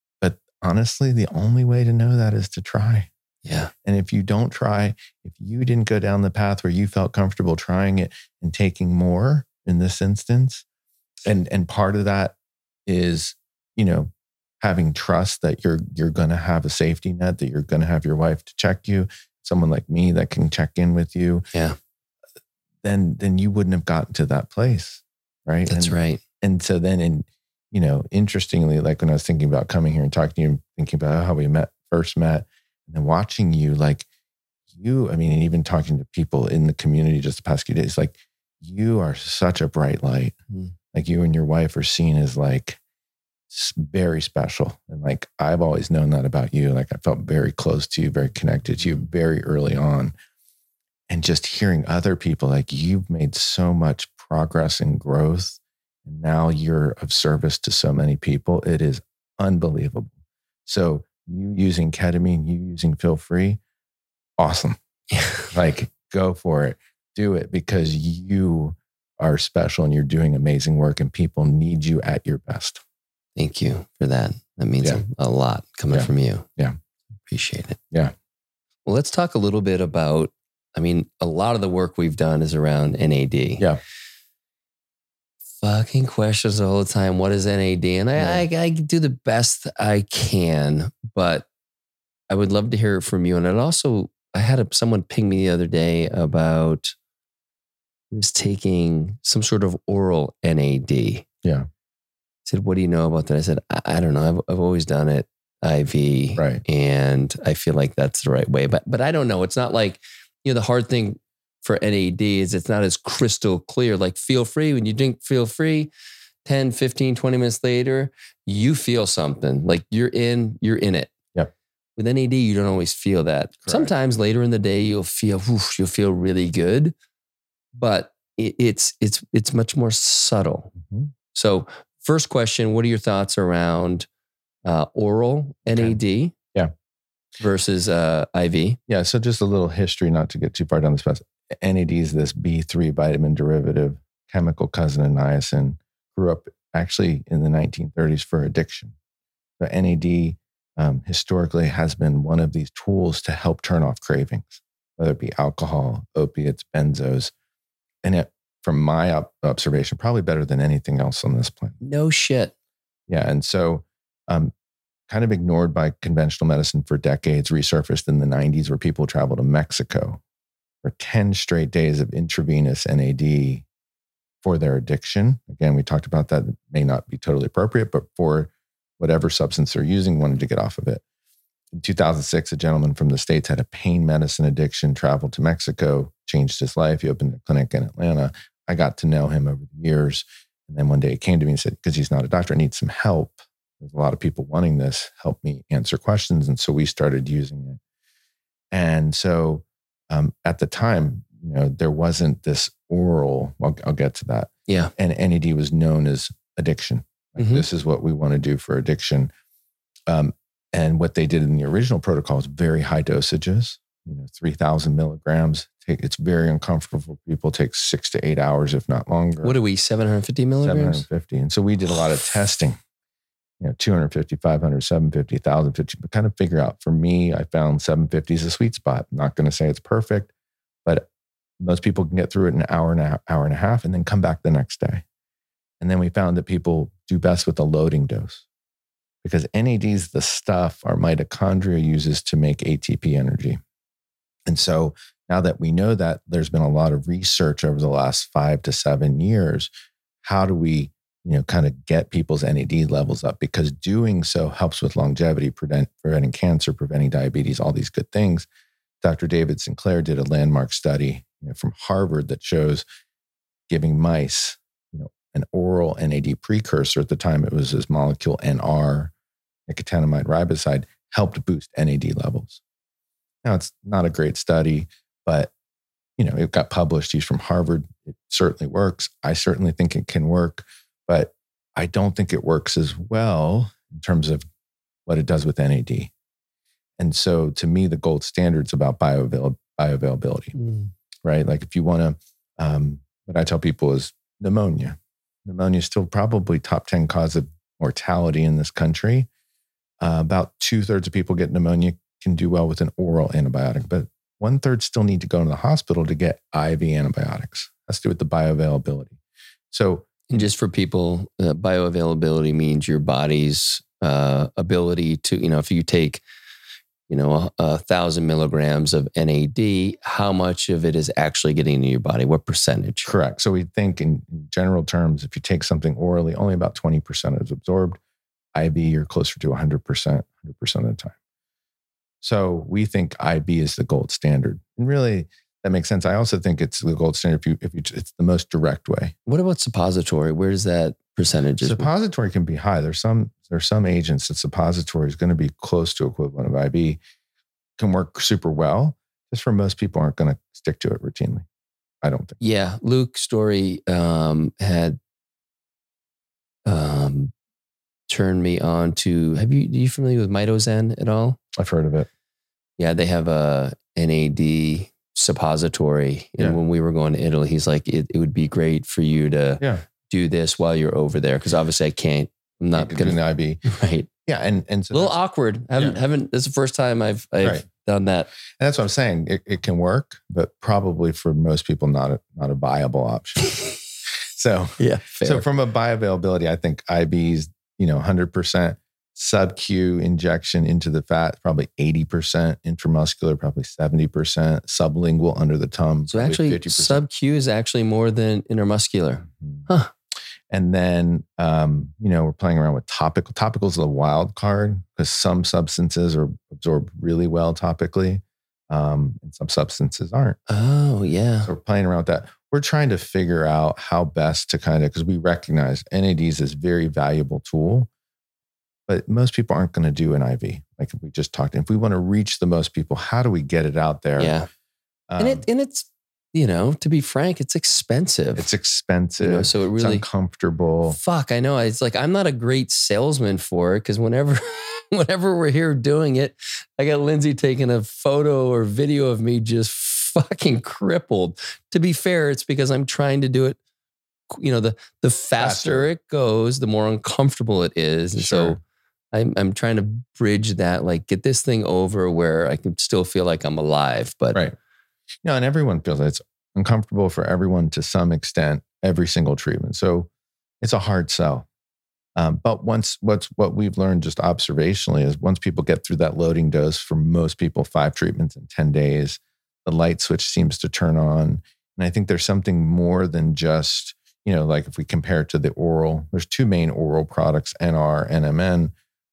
Honestly, the only way to know that is to try. Yeah. And if you don't try, if you didn't go down the path where you felt comfortable trying it and taking more in this instance, and and part of that is, you know, having trust that you're you're going to have a safety net, that you're going to have your wife to check you, someone like me that can check in with you. Yeah. Then then you wouldn't have gotten to that place, right? That's And- right. and so then in you know interestingly like when i was thinking about coming here and talking to you thinking about how we met first met and then watching you like you i mean and even talking to people in the community just the past few days like you are such a bright light. Mm. like you and your wife are seen as like very special. And like i've always known that about you. Like i felt very close to you very connected to you very early on. And just hearing other people like you've made so much progress and growth and now you're of service to so many people it is unbelievable so you using ketamine you using feel free awesome like go for it do it because you are special and you're doing amazing work and people need you at your best Thank you for that. That means Yeah. a, lot coming Yeah. from you. Yeah. Appreciate it. Yeah. Well, let's talk a little bit about, I mean, a lot of the work we've done is around NAD. Yeah. Fucking questions all the time. What is NAD? And I, I, I do the best I can, but I would love to hear it from you. And it also, I had a, someone ping me the other day about was taking some sort of oral NAD. Yeah. He said, What do you know about that? I said, I, I don't know. I've, I've always done it IV. Right. And I feel like that's the right way. But but I don't know. It's not like, you know, the hard thing for NAD is it's not as crystal clear. Like feel free when you drink feel free. 10, 15, 20 minutes later, you feel something like you're in, you're in it. Yep. With NAD, you don't always feel that. Correct. Sometimes later in the day, you'll feel, whoosh, you'll feel really good, but it, it's, it's, it's much more subtle. Mhm. So first question, what are your thoughts around uh, oral NAD? Yeah. Versus uh, IV. Yeah. So just a little history, not to get too far down this path. NAD is this B3 vitamin derivative, chemical cousin of niacin, grew up actually in the 1930s for addiction. So NAD um, historically has been one of these tools to help turn off cravings, whether it be alcohol, opiates, benzos. And it, from my ob- observation, probably better than anything else on this planet. No shit. Yeah. And so, um, kind of ignored by conventional medicine for decades, resurfaced in the 90s, where people travel to Mexico for 10 straight days of intravenous NAD for their addiction. Again, we talked about that. It may not be totally appropriate, but for whatever substance they're using, wanted to get off of it. In 2006, a gentleman from the States had a pain medicine addiction, traveled to Mexico, changed his life. He opened a clinic in Atlanta. I got to know him over the years. And then one day he came to me and said, because he's not a doctor, I need some help. There's a lot of people wanting this. Help me answer questions. And so we started using it. And so um, at the time, you know, there wasn't this oral, I'll, I'll get to that. Yeah. And NAD was known as addiction. Like, Mhm. This is what we want to do for addiction. Um, and what they did in the original protocol is very high dosages, you know, 3000 milligrams. Take, it's very uncomfortable for people. Takes six to eight hours, if not longer. What are we, 750 milligrams? 750. And so we did a lot of testing, you know, 250, 500, 750, 1050, but kind of figure out for me, I found 750 is a sweet spot. I'm not going to say it's perfect, but most people can get through it in an hour and a hour and a half and then come back the next day. And then we found that people do best with a loading dose because NAD is the stuff our mitochondria uses to make ATP energy. And so now that we know that, there's been a lot of research over the last five to seven years. How do we, you know, kind of get people's NAD levels up? Because doing so helps with longevity, prevent, preventing cancer, preventing diabetes, all these good things. Dr. David Sinclair did a landmark study you know, from Harvard that shows giving mice, you know, an oral NAD precursor at the time it was this molecule NR, nicotinamide riboside, helped boost NAD levels. Now it's not a great study, but you know, it got published. He's from Harvard. It certainly works. I certainly think it can work, but I don't think it works as well in terms of what it does with NAD. And so to me, the gold standard is about bioavail- bioavailability Mm. right? Like if you want to, um, what I tell people is pneumonia. Pneumonia is still probably top 10 cause of mortality in this country. Uh, about two thirds of people get pneumonia can do well with an oral antibiotic, but one third still need to go to the hospital to get IV antibiotics. That's to do with the bioavailability. So And just for people, uh, bioavailability means your body's uh, ability to, you know, if you take, you know, a, a thousand milligrams of NAD, how much of it is actually getting into your body? What percentage? Correct. So we think in, general terms, if you take something orally, only about 20% is absorbed. IV, you're closer to 100%, 100% of the time. So we think IV is the gold standard. And really, that makes sense. I also think it's the gold standard if you, if you, it's the most direct way. What about suppository? Where does that percentage? Suppository can be high. There's some, there's some agents that suppository is going to be close to equivalent of IV, can work super well. Just for most people aren't going to stick to it routinely. I don't think. Yeah, Luke Storey um, had um, turned me on to. Have you are you familiar with Mitozen at all? I've heard of it. Yeah, they have a NAD suppository. And Yeah. when we were going to Italy, he's like, it, it would be great for you to Yeah. do this while you're over there because obviously I can't. I'm not gonna. the IV. Right, Yeah, and and so a little awkward. Haven't Yeah. haven't. This is the first time I've I've Right. done that. and that's what I'm saying. It, it can work, but probably for most people, not a, not a viable option. so Yeah, fair. so from a bioavailability, I think IV's you know 100 percent Sub-Q injection into the fat, probably 80%. Intramuscular, probably 70%. Sublingual under the tongue. So actually, sub Q is actually more than intramuscular. Mhm. Huh. And then, um, you know, we're playing around with topical. Topical is a wild card because some substances are absorbed really well topically, um, and some substances aren't. Oh yeah. So we're playing around with that. We're trying to figure out how best to kind of because we recognize NADs is a very valuable tool, but most people aren't going to do an IV. Like we just talked. If we want to reach the most people, how do we get it out there? Yeah. and Um, it and it's you know to be frank, it's expensive. it's expensive. you know, so it it's really uncomfortable. fuck. I know. It's like I'm not a great salesman for it because whenever whenever we're here doing it, I got Lindsay taking a photo or video of me just fucking crippled. To be fair, it's because I'm trying to do it. You know, the the faster, Faster. it goes, the more uncomfortable it is, and so. I'm, I'm trying to bridge that, like get this thing over where I can still feel like I'm alive. But Right. No, and everyone feels it's uncomfortable for everyone to some extent every single treatment. So it's a hard sell. Um, but once what's what we've learned just observationally is once people get through that loading dose for most people, five treatments in 10 days, the light switch seems to turn on. And I think there's something more than just, you know, like if we compare it to the oral, there's two main oral products, NR, and NMN,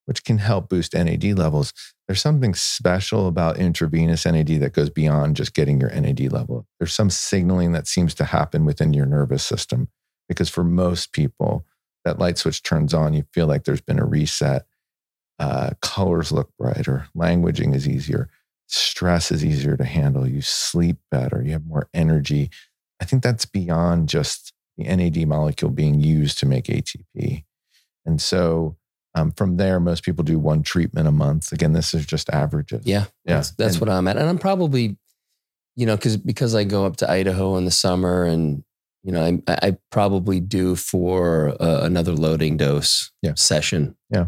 which can help boost NAD levels there's something special about intravenous NAD that goes beyond just getting your NAD level. There's some signaling that seems to happen within your nervous system because for most people, that light switch turns on, you feel like there's been a reset. Uh, colors look brighter, languaging is easier, stress is easier to handle, you sleep better, you have more energy. I think that's beyond just the NAD molecule being used to make ATP. And so, um, from there, most people do one treatment a month. Again, this is just averages. yeah, Yeah. that's, that's And- what I'm at. And I'm probably, you know, because because I go up to Idaho in the summer and you know I I probably do for uh, another loading dose Yeah. session. Yeah,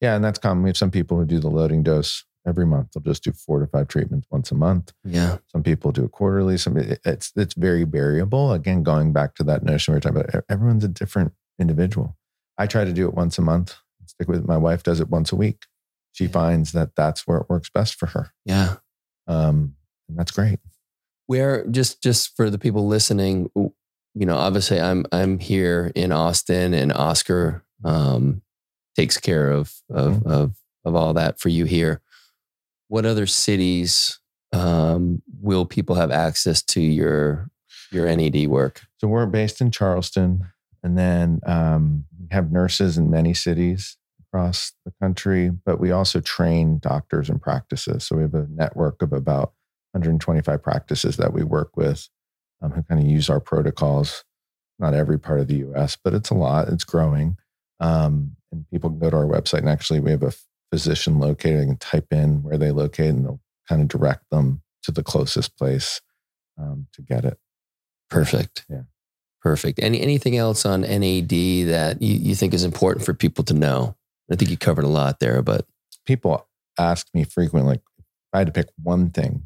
yeah, and that's common. We have some people who do the loading dose every month. They'll just do four to five treatments once a month. Yeah, Some people do it quarterly. Some it's it's very variable. Again, going back to that notion we were talking about, everyone's a different individual. I try to do it once a month. Stick with it. my wife does it once a week. She finds that that's where it works best for her, yeah. um, and that's great. Where just just for the people listening, you know, obviously I'm I'm here in Austin, and Oscar um, takes care of of Mhm. of of all that for you here. What other cities um, will people have access to your your NAD work? So we're based in Charleston, and then um, we have nurses in many cities across the country. But we also train doctors and practices. So we have a network of about 125 practices that we work with, um, who kind of use our protocols. Not every part of the U.S., but it's a lot. It's growing, um, and people can go to our website and actually we have a physician locator. They can type in where they locate, and they'll kind of direct them to the closest place um, to get it. Perfect. Yeah. Perfect. Any anything else on NAD that you, you think is important for people to know? I think you covered a lot there, but people ask me frequently, like, if I had to pick one thing,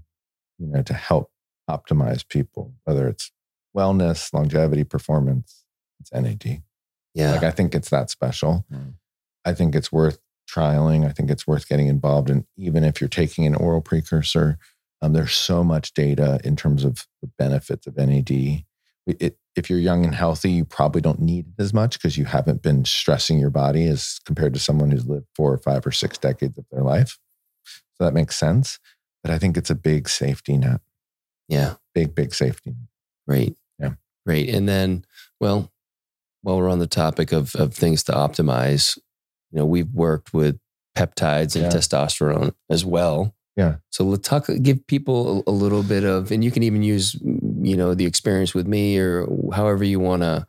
you know, to help optimize people, whether it's wellness, longevity, performance, it's NAD. yeah. Like, I think it's that special. Mm. I think it's worth trialing. I think it's worth getting involved in, even if you're taking an oral precursor. Um, there's so much data in terms of the benefits of NAD. We- It, if you're young and healthy, you probably don't need it as much because you haven't been stressing your body as compared to someone who's lived four or five or six decades of their life. So that makes sense. But I think it's a big safety net, yeah. big, big safety net. Great. Yeah. Great. And then, well, while we're on the topic of, of things to optimize, you know, we've worked with peptides and Yeah. testosterone as well. Yeah. So let's talk, give people a, a little bit of, and you can even use, you know, the experience with me or however you want to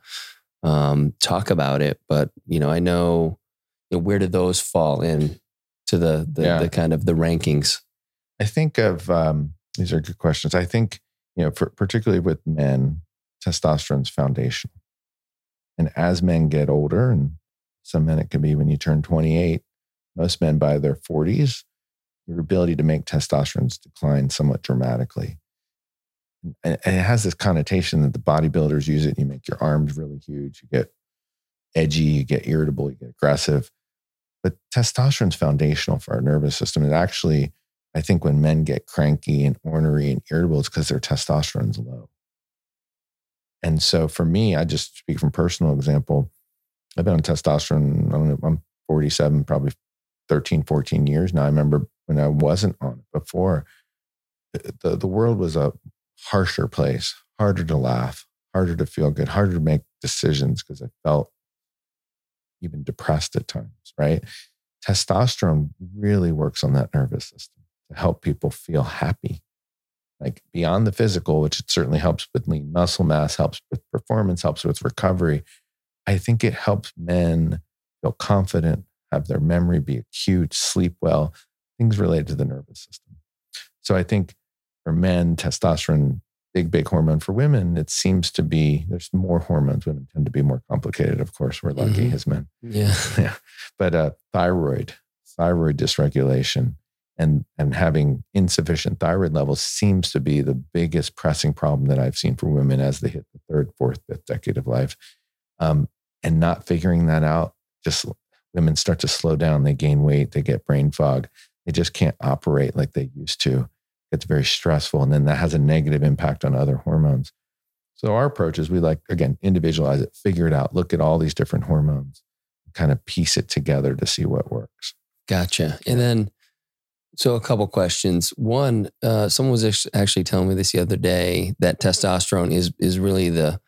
um, talk about it. But, you know, I know, you know, where do those fall in to the, the, Yeah. the kind of the rankings? I think of um, these are good questions. I think you know, for, particularly with men, testosterone's foundational, and as men get older, and some men it can be when you turn 28. Most men by their 40s, your ability to make testosterone's decline somewhat dramatically. And it has this connotation that the bodybuilders use it. And you make your arms really huge. You get edgy. You get irritable. You get aggressive. But testosterone's foundational for our nervous system. It actually, I think when men get cranky and ornery and irritable, it's because their testosterone's low. And so for me, I just speak from personal example. I've been on testosterone, I'm 47, probably 13, 14 years now. I remember when I wasn't on it before, the, the world was a harsher place, harder to laugh, harder to feel good, harder to make decisions because I felt even depressed at times, right? Testosterone really works on that nervous system to help people feel happy. Like beyond the physical, which it certainly helps with lean muscle mass, helps with performance, helps with recovery. I think it helps men feel confident, have their memory be acute, sleep well, things related to the nervous system. So I think for men, testosterone big, big hormone. For women, it seems to be there's more hormones. Women tend to be more complicated, of course. We're lucky mm-hmm. as men. Yeah. yeah. But uh, thyroid, thyroid dysregulation, and and having insufficient thyroid levels seems to be the biggest pressing problem that I've seen for women as they hit the third, fourth, fifth decade of life. Um, and not figuring that out, just women start to slow down. They gain weight. They get brain fog. They just can't operate like they used to gets very stressful. And then that has a negative impact on other hormones. So our approach is we like, again, individualize it, figure it out, look at all these different hormones, kind of piece it together to see what works. Gotcha. And then, so a couple questions. One, uh, someone was actually telling me this the other day that testosterone is is really the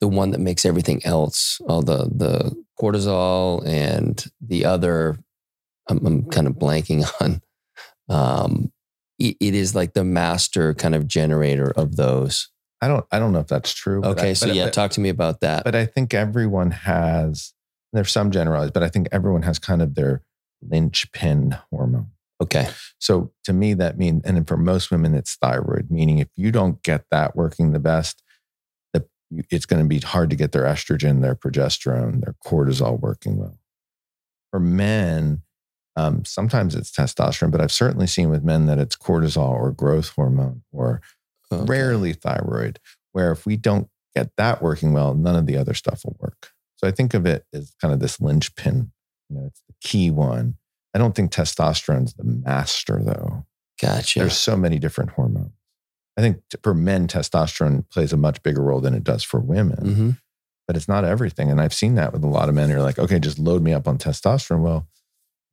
the one that makes everything else, all the the cortisol and the other. I'm, I'm kind of blanking on um, it is like the master kind of generator of those. I don't I don't know if that's true. Okay, I, so yeah, talk to me about that. But I think everyone has there's some generalized, but I think everyone has kind of their linchpin hormone. Okay. So to me, that means, and for most women, it's thyroid, meaning if you don't get that working the best, the, it's going to be hard to get their estrogen, their progesterone, their cortisol working well. For men, um, sometimes it's testosterone, but I've certainly seen with men that it's cortisol or growth hormone or okay. rarely thyroid, where if we don't get that working well, none of the other stuff will work. So I think of it as kind of this linchpin. You know, it's the key one. I don't think testosterone's the master though. Gotcha. There's so many different hormones. I think for men, testosterone plays a much bigger role than it does for women. Mm-hmm. But it's not everything. And I've seen that with a lot of men who are like, okay, just load me up on testosterone. Well,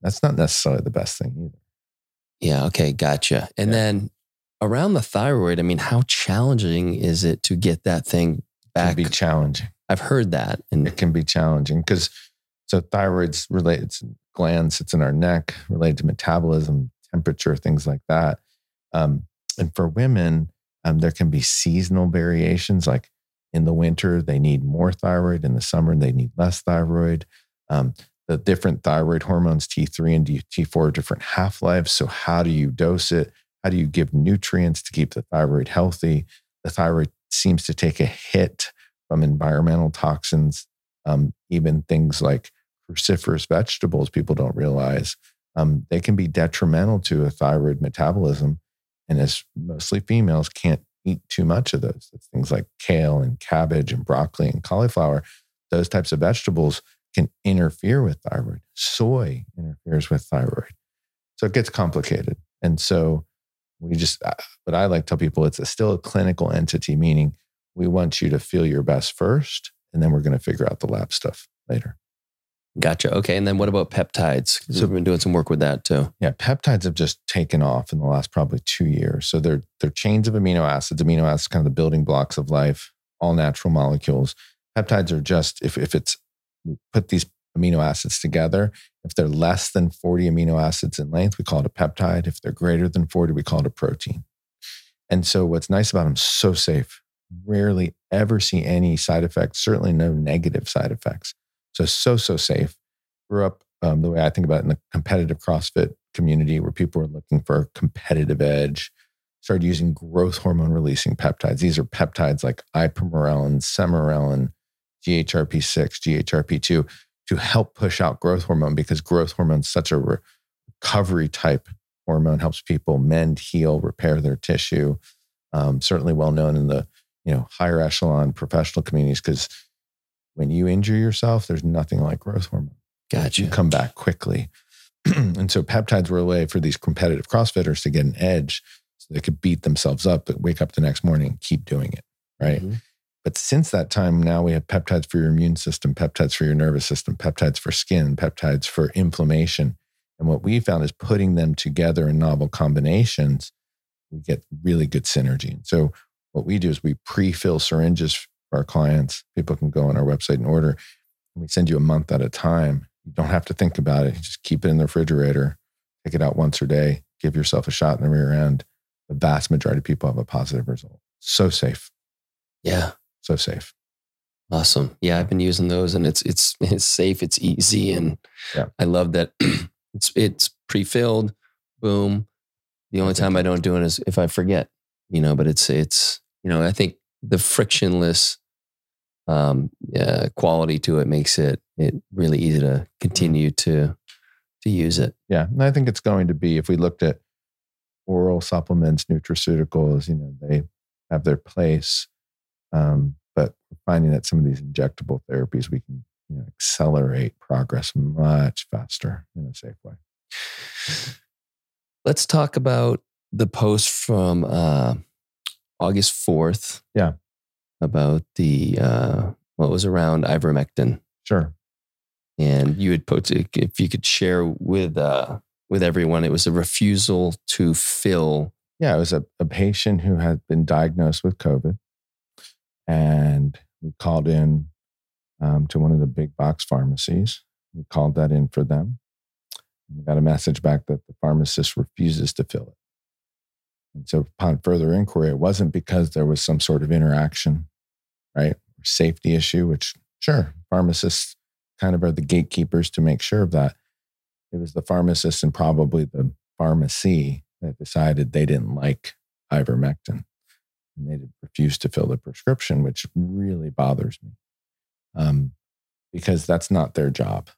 that's not necessarily the best thing either. Yeah. Okay. Gotcha. And yeah. then around the thyroid, I mean, how challenging is it to get that thing back? It can be challenging. I've heard that. And it can be challenging because so thyroid's related to glands, it's in our neck, related to metabolism, temperature, things like that. Um, and for women, um, there can be seasonal variations. Like in the winter, they need more thyroid. In the summer, they need less thyroid. Um, the different thyroid hormones, T3 and T4, different half lives. So, how do you dose it? How do you give nutrients to keep the thyroid healthy? The thyroid seems to take a hit from environmental toxins, um, even things like cruciferous vegetables, people don't realize. Um, they can be detrimental to a thyroid metabolism. And as mostly females can't eat too much of those, it's things like kale and cabbage and broccoli and cauliflower, those types of vegetables can interfere with thyroid. Soy interferes with thyroid. So it gets complicated. And so we just, uh, what I like to tell people, it's a, still a clinical entity, meaning we want you to feel your best first, and then we're going to figure out the lab stuff later. Gotcha. Okay. And then what about peptides? So we've been doing some work with that too. Yeah, peptides have just taken off in the last probably two years. So they're they're chains of amino acids. Amino acids kind of the building blocks of life, all natural molecules. Peptides are just if if it's we put these amino acids together. If they're less than 40 amino acids in length, we call it a peptide. If they're greater than 40, we call it a protein. And so what's nice about them, so safe. Rarely ever see any side effects, certainly no negative side effects. So, so, so safe. Grew up um, the way I think about it in the competitive CrossFit community where people are looking for a competitive edge. Started using growth hormone releasing peptides. These are peptides like ipamorelin, sermorelin, GHRP6, GHRP2 to help push out growth hormone because growth hormone is such a recovery type hormone, helps people mend, heal, repair their tissue. Um, certainly well known in the you know higher echelon professional communities because when you injure yourself, there's nothing like growth hormone. Gotcha. You come back quickly. and so peptides were a way for these competitive CrossFitters to get an edge so they could beat themselves up, but wake up the next morning and keep doing it. Right. Mhm. But since that time, now we have peptides for your immune system, peptides for your nervous system, peptides for skin, peptides for inflammation. And what we found is putting them together in novel combinations, we get really good synergy. So what we do is we pre-fill syringes for our clients. People can go on our website and order. And we send you a month at a time. You don't have to think about it. You just keep it in the refrigerator, take it out once a day, give yourself a shot in the rear end. The vast majority of people have a positive result. So safe, Yeah. So safe. Awesome. Yeah, I've been using those and it's it's it's safe, it's easy and Yeah. I love that it's it's pre-filled. Boom. The only time I don't do it is if I forget, you know, but it's it's you know, I think the frictionless um uh, quality to it makes it it really easy to continue to to use it. Yeah. And I think it's going to be, if we looked at oral supplements, nutraceuticals, you know, they have their place. Um, but we're finding that some of these injectable therapies, we can you know, accelerate progress much faster in a safe way. Let's talk about the post from uh, August 4th. Yeah. About the, uh, what was around ivermectin. Sure. And you had put, if you could share with, uh, with everyone, it was a refusal to fill. Yeah. It was a, a patient who had been diagnosed with COVID. And we called in um, to one of the big box pharmacies. We called that in for them. We got a message back that the pharmacist refuses to fill it. And so, upon further inquiry, it wasn't because there was some sort of interaction, right? Safety issue, which, sure, pharmacists kind of are the gatekeepers to make sure of that. It was the pharmacist and probably the pharmacy that decided they didn't like ivermectin and they refused to fill the prescription, which really bothers me um, because that's not their job,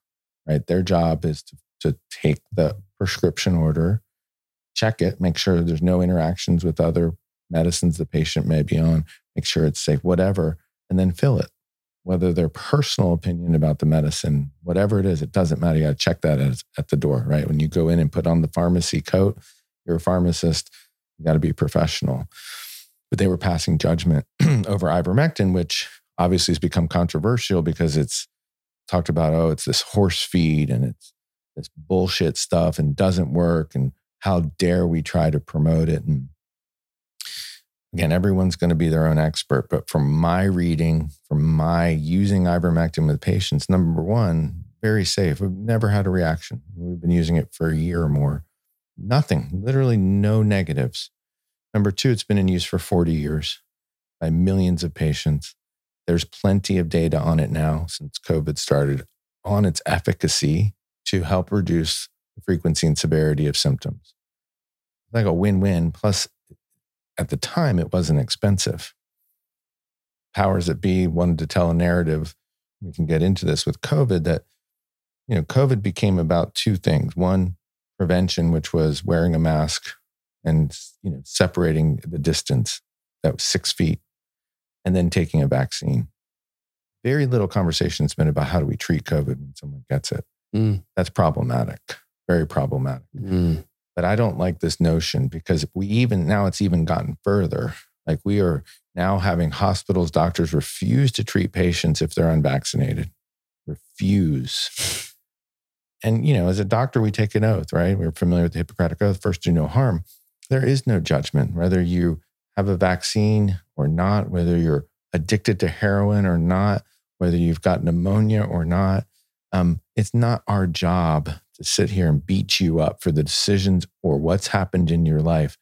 right? Their job is to, to take the prescription order, check it, make sure there's no interactions with other medicines the patient may be on, make sure it's safe, whatever, and then fill it. Whether their personal opinion about the medicine, whatever it is, it doesn't matter. You got to check that at, at the door, right? When you go in and put on the pharmacy coat, you're a pharmacist, you got to be professional. But they were passing judgment over ivermectin, which obviously has become controversial because it's talked about, oh, it's this horse feed and it's this bullshit stuff and doesn't work. And how dare we try to promote it? And again, everyone's going to be their own expert. But from my reading, from my using ivermectin with patients, number one, very safe. We've never had a reaction. We've been using it for a year or more. Nothing, literally no negatives. Number two, it's been in use for 40 years by millions of patients. There's plenty of data on it now since COVID started on its efficacy to help reduce the frequency and severity of symptoms. Like a win win. Plus, at the time, it wasn't expensive. Powers that be wanted to tell a narrative. We can get into this with COVID that, you know, COVID became about two things. One, prevention, which was wearing a mask and, you know, separating the distance that was six feet and then taking a vaccine. Very little conversation has been about how do we treat COVID when someone gets it. Mm. That's problematic, very problematic. Mm. But I don't like this notion because we even now it's even gotten further. Like we are now having hospitals, doctors refuse to treat patients if they're unvaccinated. Refuse. And, you know, as a doctor, we take an oath, right? We're familiar with the Hippocratic Oath first, do no harm. There is no judgment, whether you have a vaccine or not, whether you're addicted to heroin or not, whether you've got pneumonia or not. Um, it's not our job to sit here and beat you up for the decisions or what's happened in your life.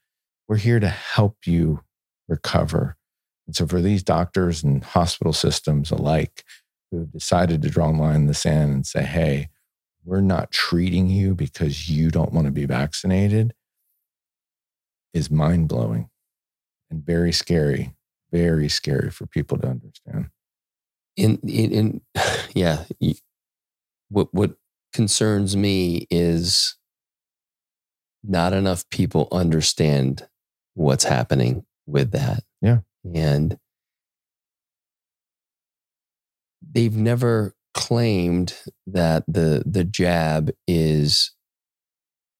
We're here to help you recover. And so, for these doctors and hospital systems alike who have decided to draw a line in the sand and say, hey, we're not treating you because you don't want to be vaccinated is mind blowing and very scary, very scary for people to understand. in in, in yeah what what concerns me is not enough people understand what's happening with that Yeah. and they've never claimed that the the jab is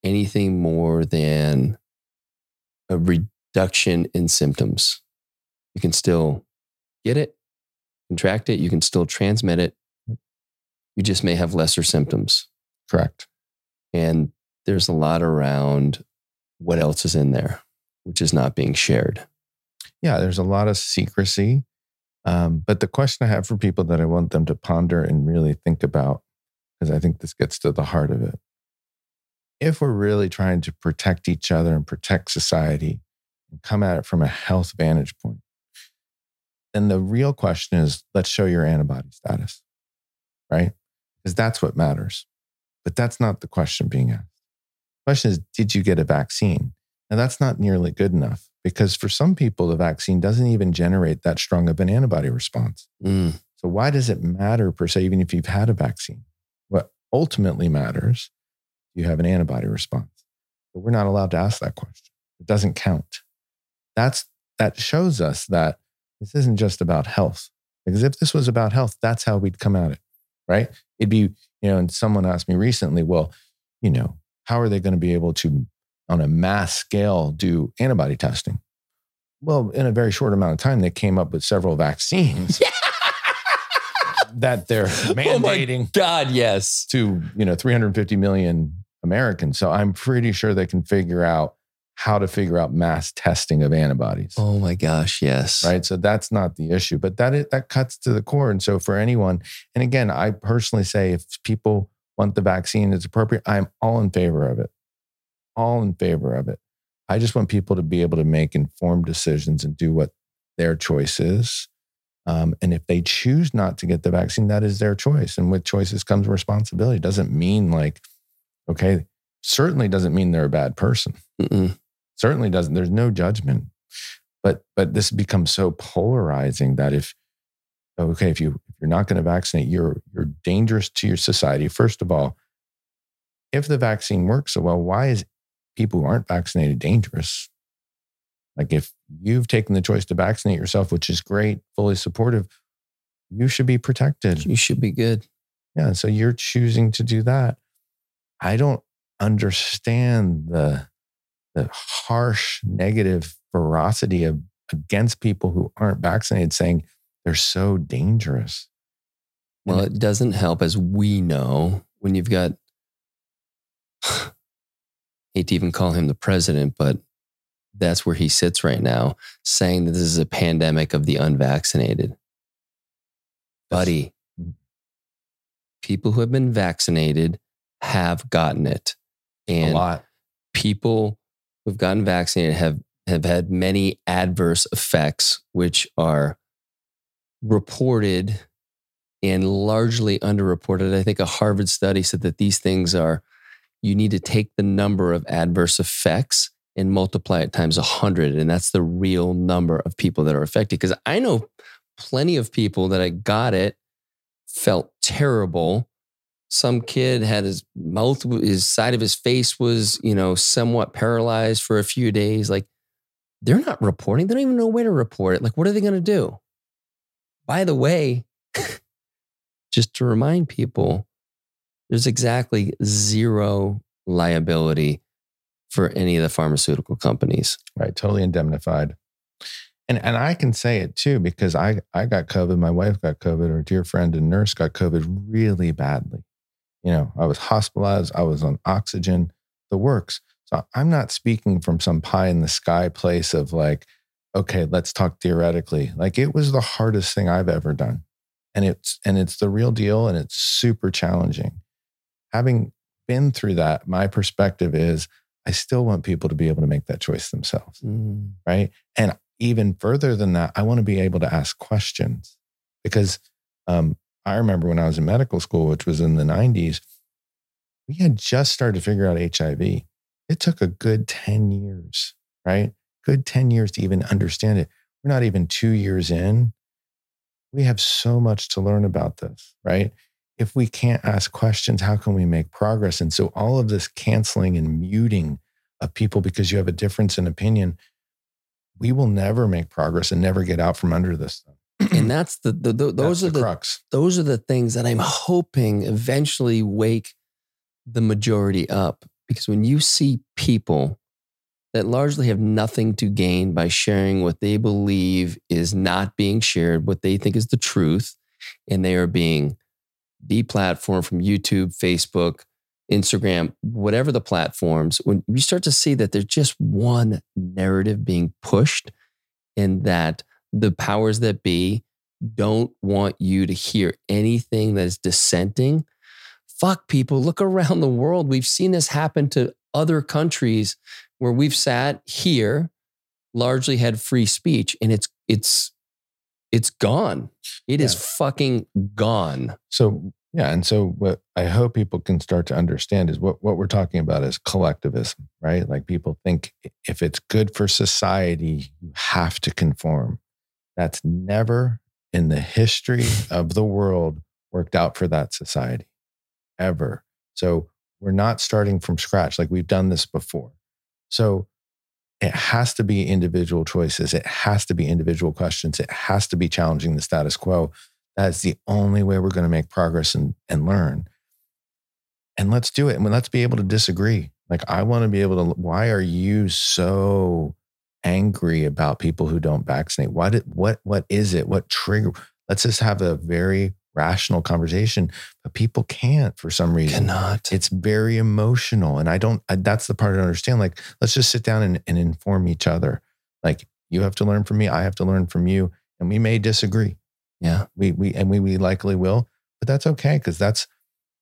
anything more than a reduction in symptoms. You can still get it, contract it, you can still transmit it. You just may have lesser symptoms. Correct. And there's a lot around what else is in there, which is not being shared. Yeah, there's a lot of secrecy. Um, but the question I have for people that I want them to ponder and really think about, because I think this gets to the heart of it. If we're really trying to protect each other and protect society and come at it from a health vantage point, then the real question is let's show your antibody status, right? Because that's what matters. But that's not the question being asked. The question is, did you get a vaccine? And that's not nearly good enough because for some people, the vaccine doesn't even generate that strong of an antibody response. Mm. So, why does it matter per se, even if you've had a vaccine? What ultimately matters, you have an antibody response. But we're not allowed to ask that question. It doesn't count. That's that shows us that this isn't just about health. Because if this was about health, that's how we'd come at it, right? It'd be, you know, and someone asked me recently, well, you know, how are they going to be able to, on a mass scale, do antibody testing? Well, in a very short amount of time, they came up with several vaccines that they're oh mandating. Oh God, yes. to you know 350 million Americans. So I'm pretty sure they can figure out how to figure out mass testing of antibodies. Oh my gosh, yes. Right. So that's not the issue, but that is, that cuts to the core. And so for anyone, and again, I personally say if people want the vaccine, it's appropriate. I'm all in favor of it. All in favor of it. I just want people to be able to make informed decisions and do what their choice is. Um, and if they choose not to get the vaccine, that is their choice. And with choices comes responsibility. It doesn't mean like, okay, certainly doesn't mean they're a bad person. Mm-mm. Certainly doesn't. There's no judgment. But but this becomes so polarizing that if okay, if you if you're not going to vaccinate, you're you're dangerous to your society. First of all, if the vaccine works so well, why is people who aren't vaccinated dangerous? Like if you've taken the choice to vaccinate yourself, which is great, fully supportive, you should be protected. You should be good. Yeah. So you're choosing to do that. I don't understand the the harsh negative ferocity of against people who aren't vaccinated saying they're so dangerous. Well, it doesn't help, as we know, when you've got, hate to even call him the president, but that's where he sits right now, saying that this is a pandemic of the unvaccinated. Buddy, Mhm. people who have been vaccinated have gotten it. a And people who've gotten vaccinated have have had many adverse effects which are reported and largely underreported i think a harvard study said that these things are you need to take the number of adverse effects and multiply it times 100 and that's the real number of people that are affected. Because i know plenty of people that i got it felt terrible. Some kid had his mouth his side of his face was you know somewhat paralyzed for a few days like they're not reporting. They don't even know where to report it. Like what are they going to do? By the way just to remind people there's exactly zero liability for any of the pharmaceutical companies Right. Totally indemnified. And and I can say it too, because I, I got COVID, my wife got COVID, our dear friend and nurse got COVID really badly. You know, I was hospitalized, I was on oxygen, the works. So I'm not speaking from some pie in the sky place of like, okay, let's talk theoretically. Like it was the hardest thing I've ever done. And it's and it's the real deal and it's super challenging. Having been through that, my perspective is I still want people to be able to make that choice themselves Mm. right? And even further than that, I want to be able to ask questions because um, I remember when I was in medical school, which was in the 90s, we had just started to figure out HIV. It took a good 10 years, right? Good 10 years to even understand it. We're not even two years in. We have so much to learn about this, right? If we can't ask questions, how can we make progress? And so all of this canceling and muting of people because you have a difference in opinion, we will never make progress and never get out from under this. and that's the, the, the those That's are the the crux. those are the things that I'm hoping eventually wake the majority up. Because when you see people that largely have nothing to gain by sharing what they believe is not being shared, what they think is the truth, and they are being deplatformed from YouTube, Facebook, Instagram, whatever the platforms, when you start to see that there's just one narrative being pushed and that the powers that be don't want you to hear anything that is dissenting. Fuck people, look around the world. We've seen this happen to other countries where we've sat here, largely had free speech, and it's it's it's gone. It is Yeah. fucking gone. So yeah, and so what I hope people can start to understand is what what we're talking about is collectivism, right? Like people think if it's good for society, you have to conform. That's never in the history of the world worked out for that society ever. So we're not starting from scratch like we've done this before. So it has to be individual choices. It has to be individual questions. It has to be challenging the status quo. That's the only way we're going to make progress and, and learn. And let's do it. And let's be able to disagree. Like, I want to be able to, why are you so angry about people who don't vaccinate? What, what, what is it? What trigger? Let's just have a very rational conversation, but people can't for some reason. Cannot. it's very emotional and i don't I, that's the part i don't understand. Like let's just sit down and, and inform each other. Like you have to learn from me i have to learn from you and we may disagree. Yeah. we we and we, we likely will but that's okay because that's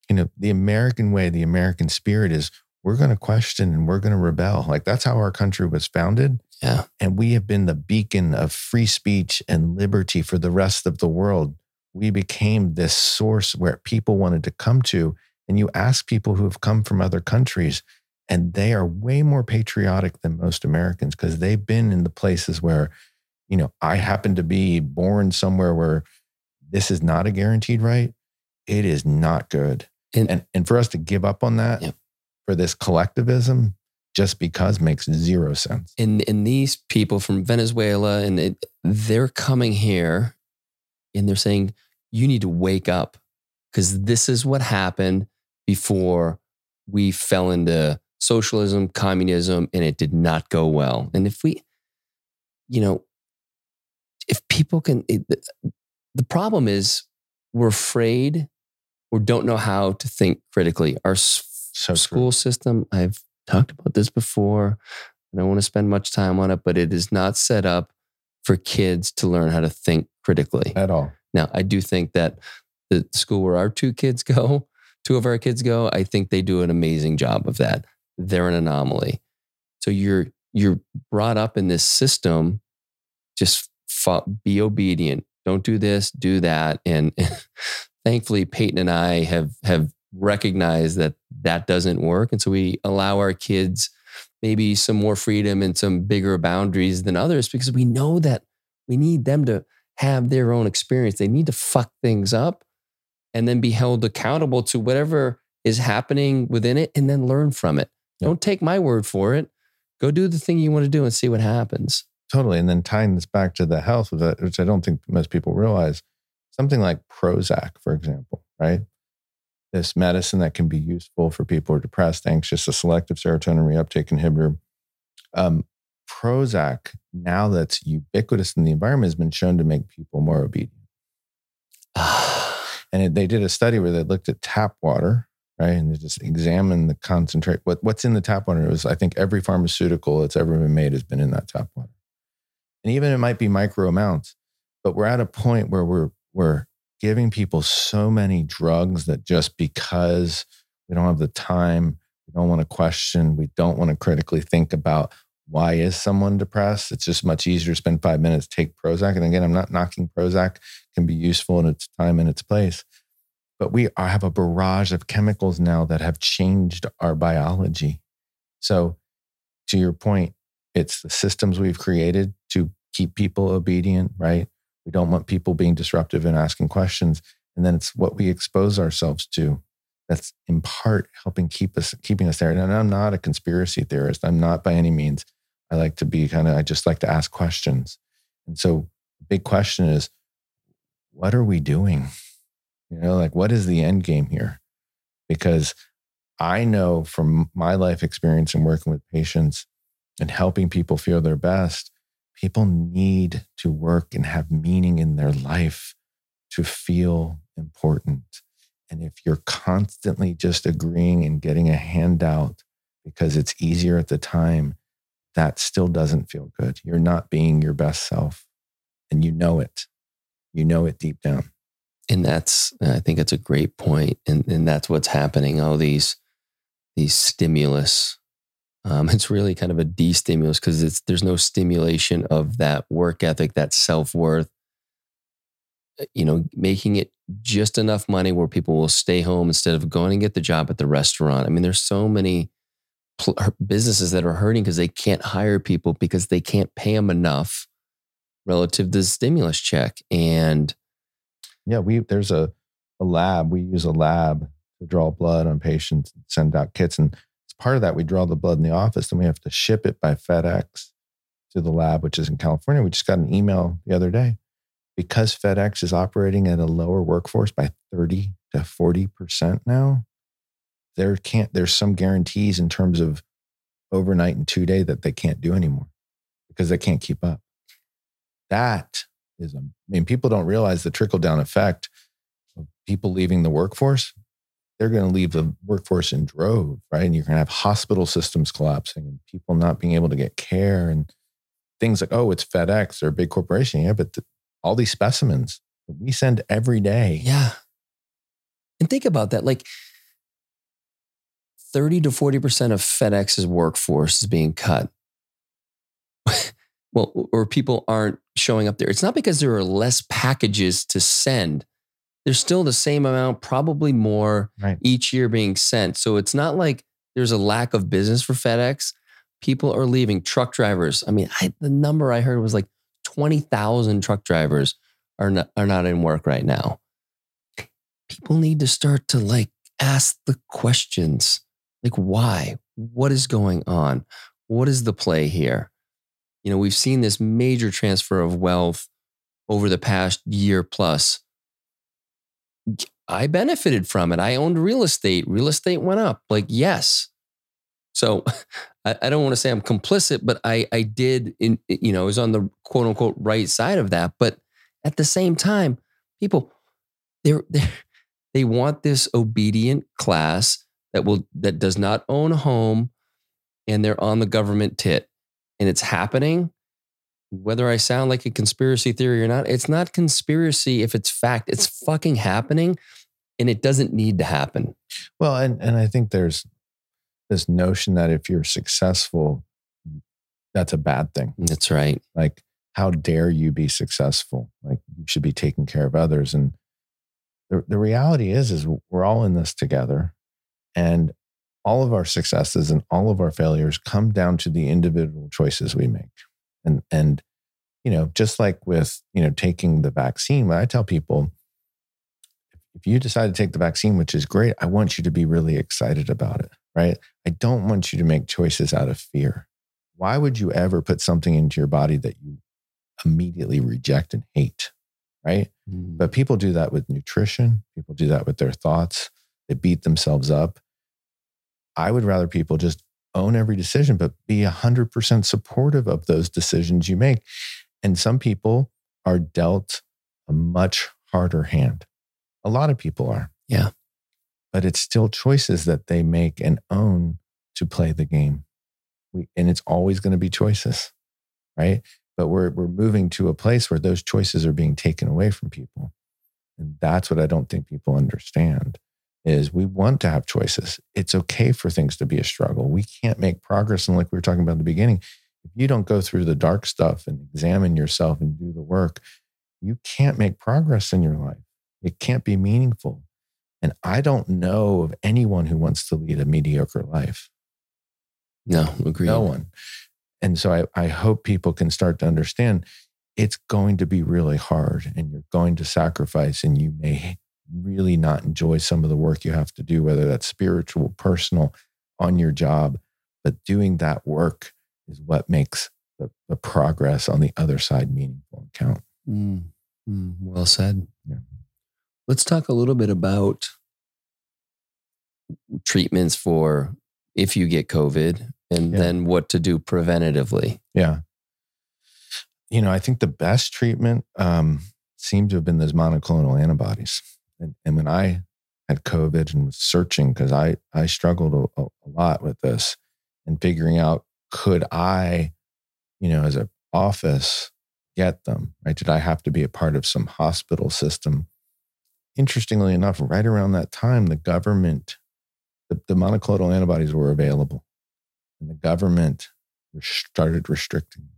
you know the american way the american spirit is we're going to question and we're going to rebel. Like that's how our country was founded. Yeah. and we have been the beacon of free speech and liberty for the rest of the world we became this source where people wanted to come to and you ask people who have come from other countries and they are way more patriotic than most americans because they've been in the places where you know i happen to be born somewhere where this is not a guaranteed right it is not good And- and and for us to give up on that Yep. for this collectivism just because makes zero sense and and these people from Venezuela and it, they're coming here and they're saying you need to wake up because this is what happened before we fell into socialism communism and it did not go well and if we you know if people can it, the problem is we're afraid or don't know how to think critically our So true. school system i've talked about this before I don't want to spend much time on it, but it is not set up for kids to learn how to think critically. at all Now, I do think that the school where our two kids go, two of our kids go, I think they do an amazing job of that. They're an anomaly. So you're you're brought up in this system, just fo- be obedient. Don't do this, do that, and thankfully Peyton and I have have recognized that that doesn't work, and so we allow our kids maybe some more freedom and some bigger boundaries than others because we know that we need them to have their own experience. They need to fuck things up and then be held accountable to whatever is happening within it and then learn from it. Yeah. Don't take my word for it. Go do the thing you want to do and see what happens. Totally. And then tying this back to the health of it, which I don't think most people realize, something like Prozac, for example, right? This medicine that can be useful for people who are depressed, anxious, a selective serotonin reuptake inhibitor. Um, Prozac, now that's ubiquitous in the environment, has been shown to make people more obedient. And it, they did a study where they looked at tap water, right? And they just examined the concentrate. What, what's in the tap water? It was, I think, every pharmaceutical that's ever been made has been in that tap water. And even it might be micro amounts, but we're at a point where we're we're giving people so many drugs that just because we don't have the time, we don't want to question, we don't want to critically think about why is someone depressed. It's just much easier to spend five minutes take Prozac. And again, I'm not knocking Prozac; can be useful in its time and its place. But we have a barrage of chemicals now that have changed our biology. So, to your point, it's the systems we've created to keep people obedient, right? We don't want people being disruptive and asking questions. And then it's what we expose ourselves to that's in part helping keep us keeping us there. And I'm not a conspiracy theorist. I'm not by any means. I like to be kind of I just like to ask questions. And so the big question is what are we doing? You know, like what is the end game here? Because I know from my life experience and working with patients and helping people feel their best, people need to work and have meaning in their life to feel important. And if you're constantly just agreeing and getting a handout because it's easier at the time, that still doesn't feel good. You're not being your best self and you know it. You know it deep down. And that's, I think it's a great point. And, and that's what's happening. All these, these stimulus, um, it's really kind of a de-stimulus because it's, there's no stimulation of that work ethic, that self-worth, uh, you know, making it just enough money where people will stay home instead of going and get the job at the restaurant. I mean, there's so many pl- businesses that are hurting because they can't hire people because they can't pay them enough relative to the stimulus check. And yeah, we there's a a lab. We use a lab to draw blood on patients, send out kits, and part of that, we draw the blood in the office, and we have to ship it by FedEx to the lab, which is in California. We just got an email the other day because FedEx is operating at a lower workforce by 30 to 40% now there can't there's some guarantees in terms of overnight and two day that they can't do anymore because they can't keep up. That is, I mean, people don't realize the trickle down effect of people leaving the workforce. They're going to leave the workforce in droves, right? And you're going to have hospital systems collapsing and people not being able to get care and things like, oh, it's FedEx or a big corporation. Yeah, but all these specimens we send every day. Yeah. And think about that. Like, 30 to 40% of FedEx's workforce is being cut. well, or people aren't showing up there. It's not because there are less packages to send. There's still the same amount, probably more right. each year being sent. So it's not like there's a lack of business for FedEx. People are leaving. Truck drivers. I mean, I, the number I heard was like 20,000 truck drivers are not, are not in work right now. People need to start to like ask the questions like, why? What is going on? What is the play here? You know, we've seen this major transfer of wealth over the past year plus. I benefited from it. I owned real estate. Real estate went up. Like, yes. So I, I don't want to say I'm complicit, but I, I did, in, you know, I was on the quote unquote right side of that. But at the same time, people, they're, they're, they want this obedient class that will that does not own a home and they're on the government tit and it's happening whether i sound like a conspiracy theory or not it's not conspiracy if it's fact it's mm-hmm. fucking happening and it doesn't need to happen. Well and and i think there's this notion that if you're successful that's a bad thing. That's right. Like how dare you be successful? Like you should be taking care of others. And the, the reality is is we're all in this together and all of our successes and all of our failures come down to the individual choices we make. And, and, you know, just like with, you know, taking the vaccine, when I tell people, if you decide to take the vaccine, which is great, I want you to be really excited about it, right? I don't want you to make choices out of fear. Why would you ever put something into your body that you immediately reject and hate, right? Mm. But people do that with nutrition, people do that with their thoughts. They beat themselves up. I would rather people just own every decision, but be 100% supportive of those decisions you make. And some people are dealt a much harder hand. A lot of people are. Yeah. But it's still choices that they make and own to play the game. We, and it's always going to be choices, right? But we're, we're moving to a place where those choices are being taken away from people. And that's what I don't think people understand is we want to have choices. It's okay for things to be a struggle. We can't make progress. And like we were talking about in the beginning, if you don't go through the dark stuff and examine yourself and do the work, you can't make progress in your life. It can't be meaningful. And I don't know of anyone who wants to lead a mediocre life. No, agree. No one. And so I, I hope people can start to understand it's going to be really hard and you're going to sacrifice and you may really not enjoy some of the work you have to do, whether that's spiritual, personal, on your job. But doing that work is what makes the, the progress on the other side meaningful and count. Mm, Mm, well said. Yeah. Let's talk a little bit about treatments for if you get COVID and Yeah. then what to do preventatively. Yeah. You know, I think the best treatment um, seemed to have been those monoclonal antibodies. And, and when I had COVID and was searching, because I, I struggled a, a lot with this and figuring out could I, you know, as an office, get them, right? Did I have to be a part of some hospital system? Interestingly enough, right around that time, the government, the, the monoclonal antibodies were available and the government started restricting them.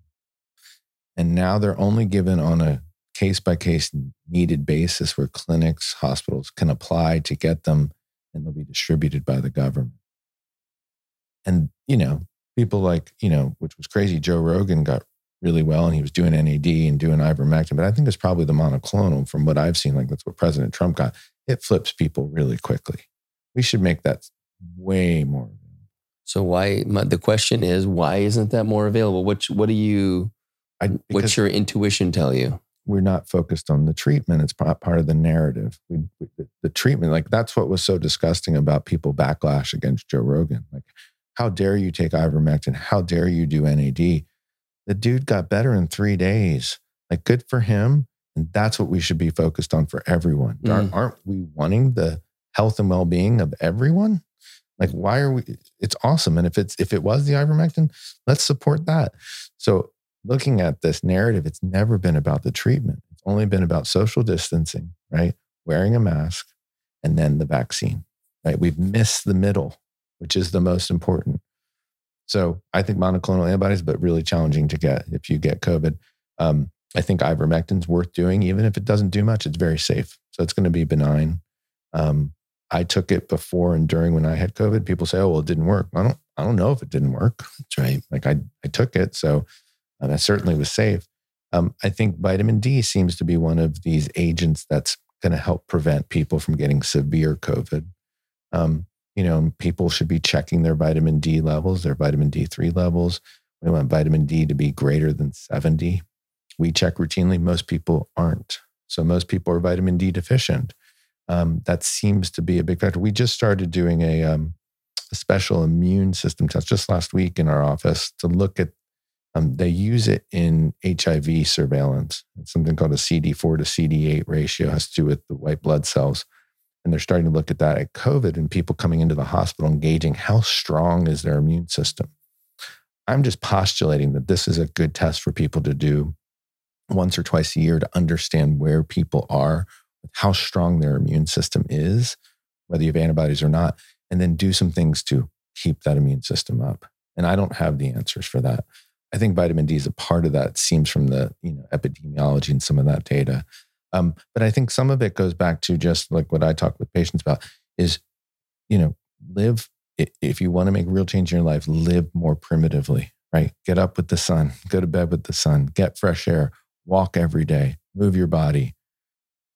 And now they're only given on a case by case needed basis where clinics, hospitals can apply to get them and they'll be distributed by the government. And, you know, people like, you know, which was crazy, Joe Rogan got really well and he was doing NAD and doing ivermectin. But I think it's probably the monoclonal from what I've seen. Like that's what President Trump got. It flips people really quickly. We should make that way more available. So why my, the question is why isn't that more available? What what do you I, what's your intuition tell you? We're not focused on the treatment. It's part part of the narrative. We, we, the, treatment, like that's what was so disgusting about people backlash against Joe Rogan. Like, how dare you take ivermectin? How dare you do NAD? The dude got better in three days. Like, good for him. And that's what we should be focused on for everyone. Aren't, mm. aren't we wanting the health and well being of everyone? Like, why are we? It's awesome. And if it's if it was the ivermectin, let's support that. So looking at this narrative, it's never been about the treatment. It's only been about social distancing, right? Wearing a mask and then the vaccine, right? We've missed the middle, which is the most important. So I think monoclonal antibodies, but really challenging to get if you get COVID. Um, I think ivermectin's worth doing, even if it doesn't do much. It's very safe, so it's going to be benign. Um, I took it before and during when I had COVID. People say, "Oh, well, it didn't work." I don't. I don't know if it didn't work. That's right. Like I, I took it, so um, that certainly was safe. Um, I think vitamin D seems to be one of these agents that's going to help prevent people from getting severe COVID. Um, you know, people should be checking their vitamin D levels, their vitamin D3 levels. We want vitamin D to be greater than 70. We check routinely. Most people aren't. So most people are vitamin D deficient. Um, that seems to be a big factor. We just started doing a, um, a special immune system test just last week in our office to look at um, they use it in HIV surveillance. It's something called a CD4 to CD8 ratio, it has to do with the white blood cells. And they're starting to look at that at COVID and people coming into the hospital engaging how strong is their immune system. I'm just postulating that this is a good test for people to do once or twice a year to understand where people are, how strong their immune system is, whether you have antibodies or not, and then do some things to keep that immune system up. And I don't have the answers for that. I think vitamin D is a part of that. Seems from the you know epidemiology and some of that data. Um, but I think some of it goes back to just like what I talk with patients about is, you know, live if you want to make real change in your life, live more primitively, right? Get up with the sun, go to bed with the sun, get fresh air, walk every day, move your body.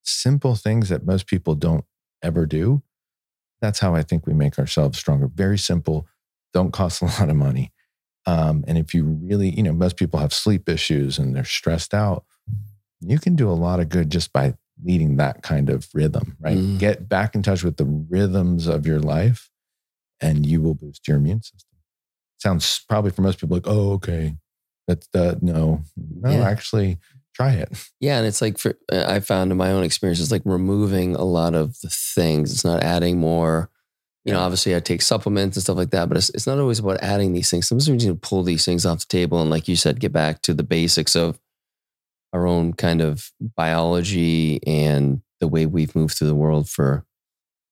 Simple things that most people don't ever do. That's how I think we make ourselves stronger. Very simple, don't cost a lot of money. Um, and if you really, you know, most people have sleep issues and they're stressed out, you can do a lot of good just by leading that kind of rhythm, right? Mm. Get back in touch with the rhythms of your life and you will boost your immune system. Sounds probably for most people like, oh, okay. That's the no, no, Yeah. actually try it. Yeah, and it's like for uh, I found in my own experience, it's like removing a lot of the things. It's not adding more. You know, obviously I take supplements and stuff like that, but it's, it's not always about adding these things. Sometimes we need to pull these things off the table and, like you said, get back to the basics of our own kind of biology and the way we've moved through the world for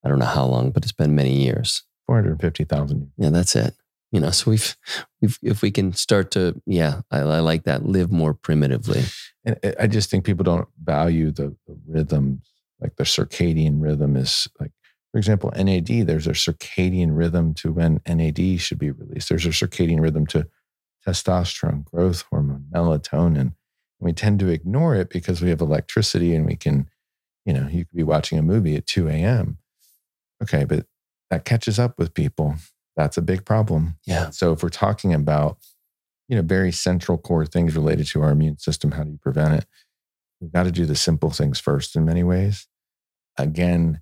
I don't know how long, but it's been many years. 450,000. Yeah, that's it. You know, so we've, we've if we can start to, yeah, I, I like that. Live more primitively. And I- just think people don't value the, the rhythms, like the circadian rhythm is like, for example, NAD, there's a circadian rhythm to when NAD should be released. There's a circadian rhythm to testosterone, growth hormone, melatonin. And we tend to ignore it because we have electricity and we can, you know, you could be watching a movie at 2 a.m. Okay, but that catches up with people. That's a big problem. Yeah. So if we're talking about, you know, very central core things related to our immune system, how do you prevent it? We've got to do the simple things first in many ways. Again,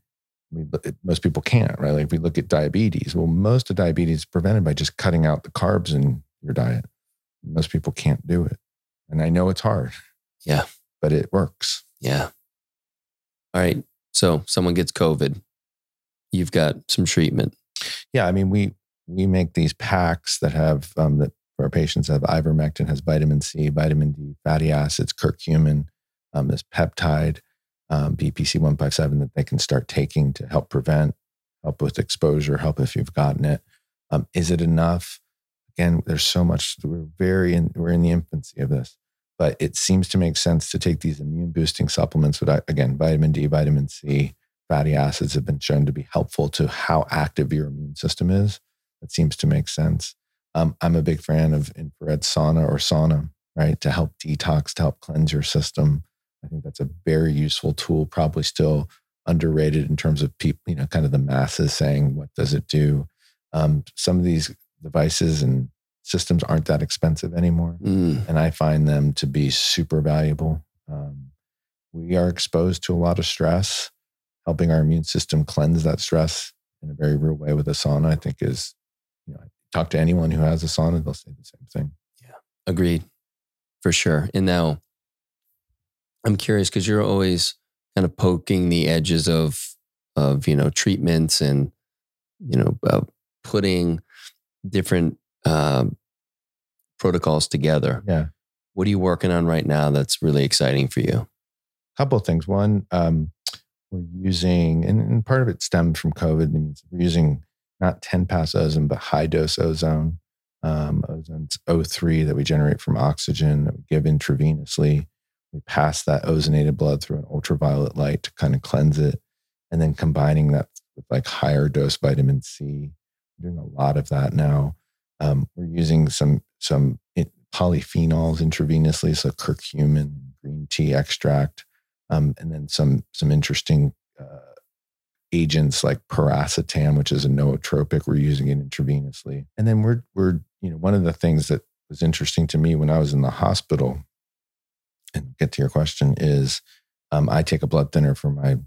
we, most people can't, right? Like if we look at diabetes, well, most of diabetes is prevented by just cutting out the carbs in your diet. Most people can't do it. And I know it's hard. Yeah. But it works. Yeah. All right. So someone gets COVID. You've got some treatment. Yeah. I mean, we, we make these packs that have, um, that for our patients have ivermectin, has vitamin C, vitamin D, fatty acids, curcumin, um, this peptide, um, BPC 157 that they can start taking to help prevent, help with exposure, help if you've gotten it. Um, is it enough? Again, there's so much, we're very in, we're in the infancy of this but it seems to make sense to take these immune boosting supplements with again vitamin d vitamin c fatty acids have been shown to be helpful to how active your immune system is that seems to make sense um, i'm a big fan of infrared sauna or sauna right to help detox to help cleanse your system i think that's a very useful tool probably still underrated in terms of people you know kind of the masses saying what does it do um, some of these devices and systems aren't that expensive anymore. Mm. And I find them to be super valuable. Um, we are exposed to a lot of stress. Helping our immune system cleanse that stress in a very real way with a sauna, I think is, you know, talk to anyone who has a sauna, they'll say the same thing. Yeah. Agreed. For sure. And now I'm curious because you're always kind of poking the edges of, of, you know, treatments and, you know, uh, putting different um, protocols together. Yeah. What are you working on right now that's really exciting for you? A couple of things. One, um, we're using, and, and, part of it stemmed from COVID. we're using not 10 pass ozone, but high dose ozone. Um, ozone's O3 that we generate from oxygen that we give intravenously. We pass that ozonated blood through an ultraviolet light to kind of cleanse it. And then combining that with like higher dose vitamin C. We're doing a lot of that now. Um, we're using some some polyphenols intravenously, so curcumin, green tea extract, um, and then some some interesting uh, agents like piracetam, which is a nootropic. We're using it intravenously, and then we're we're you know one of the things that was interesting to me when I was in the hospital, and get to your question is, um, I take a blood thinner for my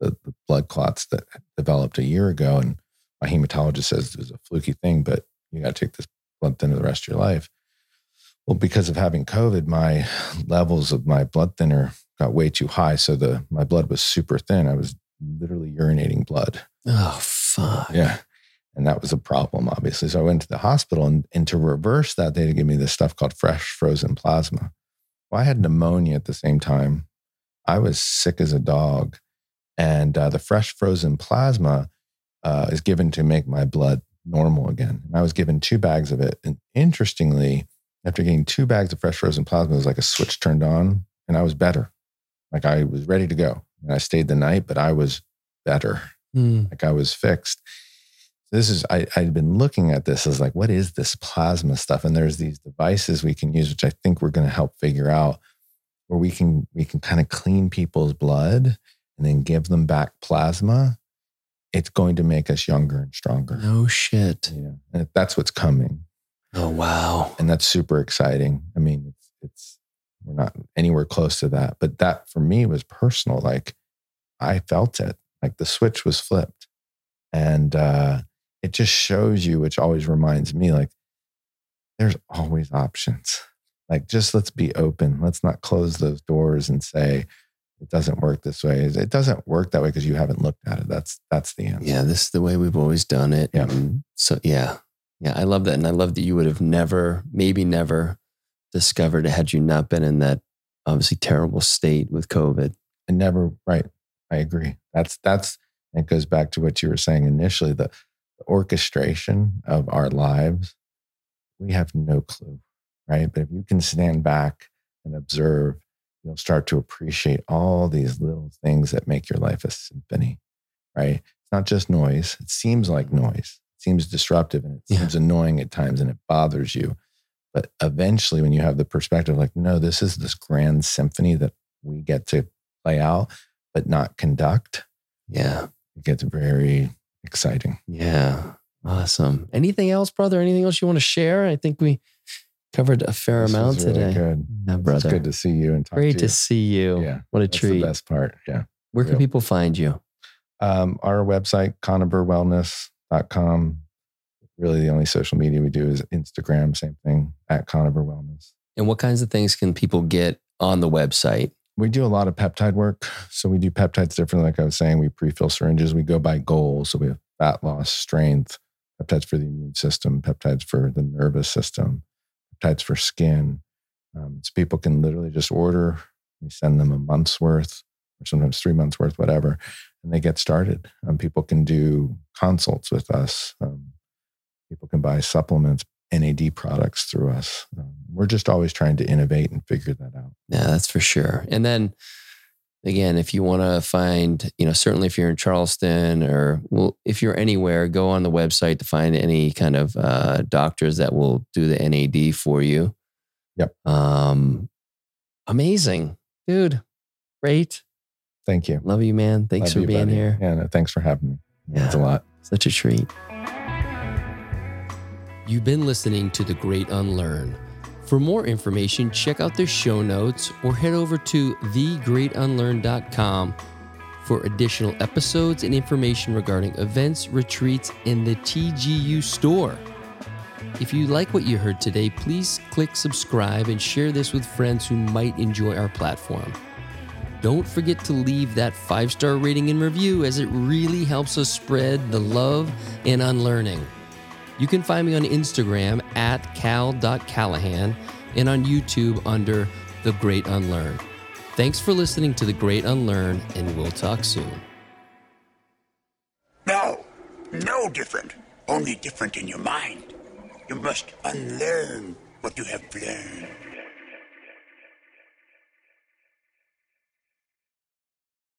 the, the blood clots that developed a year ago, and my hematologist says it was a fluky thing, but you got to take this blood thinner the rest of your life. Well, because of having COVID, my levels of my blood thinner got way too high. So the my blood was super thin. I was literally urinating blood. Oh fuck. Yeah. And that was a problem, obviously. So I went to the hospital and, and to reverse that, they had to give me this stuff called fresh frozen plasma. Well, I had pneumonia at the same time. I was sick as a dog. And uh, the fresh frozen plasma uh, is given to make my blood normal again. And I was given two bags of it. And interestingly, after getting two bags of fresh frozen plasma, it was like a switch turned on and I was better. Like I was ready to go. And I stayed the night, but I was better. Mm. Like I was fixed. This is, I, I'd been looking at this as like, what is this plasma stuff? And there's these devices we can use, which I think we're going to help figure out where we can, we can kind of clean people's blood and then give them back plasma it's going to make us younger and stronger. No shit. Yeah. And that's what's coming. Oh, wow. And that's super exciting. I mean, it's, it's, we're not anywhere close to that. But that for me was personal. Like I felt it, like the switch was flipped. And uh, it just shows you, which always reminds me, like, there's always options. Like, just let's be open. Let's not close those doors and say, it doesn't work this way. It doesn't work that way because you haven't looked at it. That's that's the answer. Yeah, this is the way we've always done it. Yeah. And so yeah, yeah, I love that, and I love that you would have never, maybe never, discovered it had you not been in that obviously terrible state with COVID. And never, right? I agree. That's that's. It goes back to what you were saying initially. The orchestration of our lives, we have no clue, right? But if you can stand back and observe you'll start to appreciate all these little things that make your life a symphony, right? It's not just noise. It seems like noise. It seems disruptive and it yeah. seems annoying at times and it bothers you. But eventually, when you have the perspective, like, no, this is this grand symphony that we get to play out, but not conduct. Yeah. It gets very exciting. Yeah. Awesome. Anything else, brother? Anything else you want to share? I think we Covered a fair This amount really today. Good. Yeah, It's brother. good to see you and talk Great to to you. see you. Yeah, What a That's treat. the best part. Yeah. Where can Real. people find you? Um, our website, koniverwellness.com. Really, the only social media we do is Instagram, same thing, at Koniver Wellness. And what kinds of things can people get on the website? We do a lot of peptide work. So we do peptides differently. Like I was saying, we pre-fill syringes. We go by goals. So we have fat loss, strength, peptides for the immune system, peptides for the nervous system, peptides for skin. Um, so people can literally just order. We send them a month's worth or sometimes three months worth, whatever, and they get started. Um, people can do consults with us. Um, people can buy supplements, NAD products through us. Um, we're just always trying to innovate and figure that out. Yeah, that's for sure. And then again, if you want to find, you know, certainly if you're in Charleston or well, if you're anywhere, go on the website to find any kind of uh, doctors that will do the NAD for you. Yep. Um, amazing, dude. Great. Thank you. Love you, man. Thanks Love for you, being buddy. here. Yeah, no, thanks for having me. Yeah. It's a lot. Such a treat. You've been listening to The Great Unlearn. For more information, check out the show notes or head over to thegreatunlearn.com for additional episodes and information regarding events, retreats, and the TGU store. If you like what you heard today, please click subscribe and share this with friends who might enjoy our platform. Don't forget to leave that five star rating and review as it really helps us spread the love and unlearning. You can find me on Instagram at cal.callahan and on YouTube under The Great Unlearn. Thanks for listening to The Great Unlearn, and we'll talk soon. No, no different. Only different in your mind. You must unlearn what you have learned.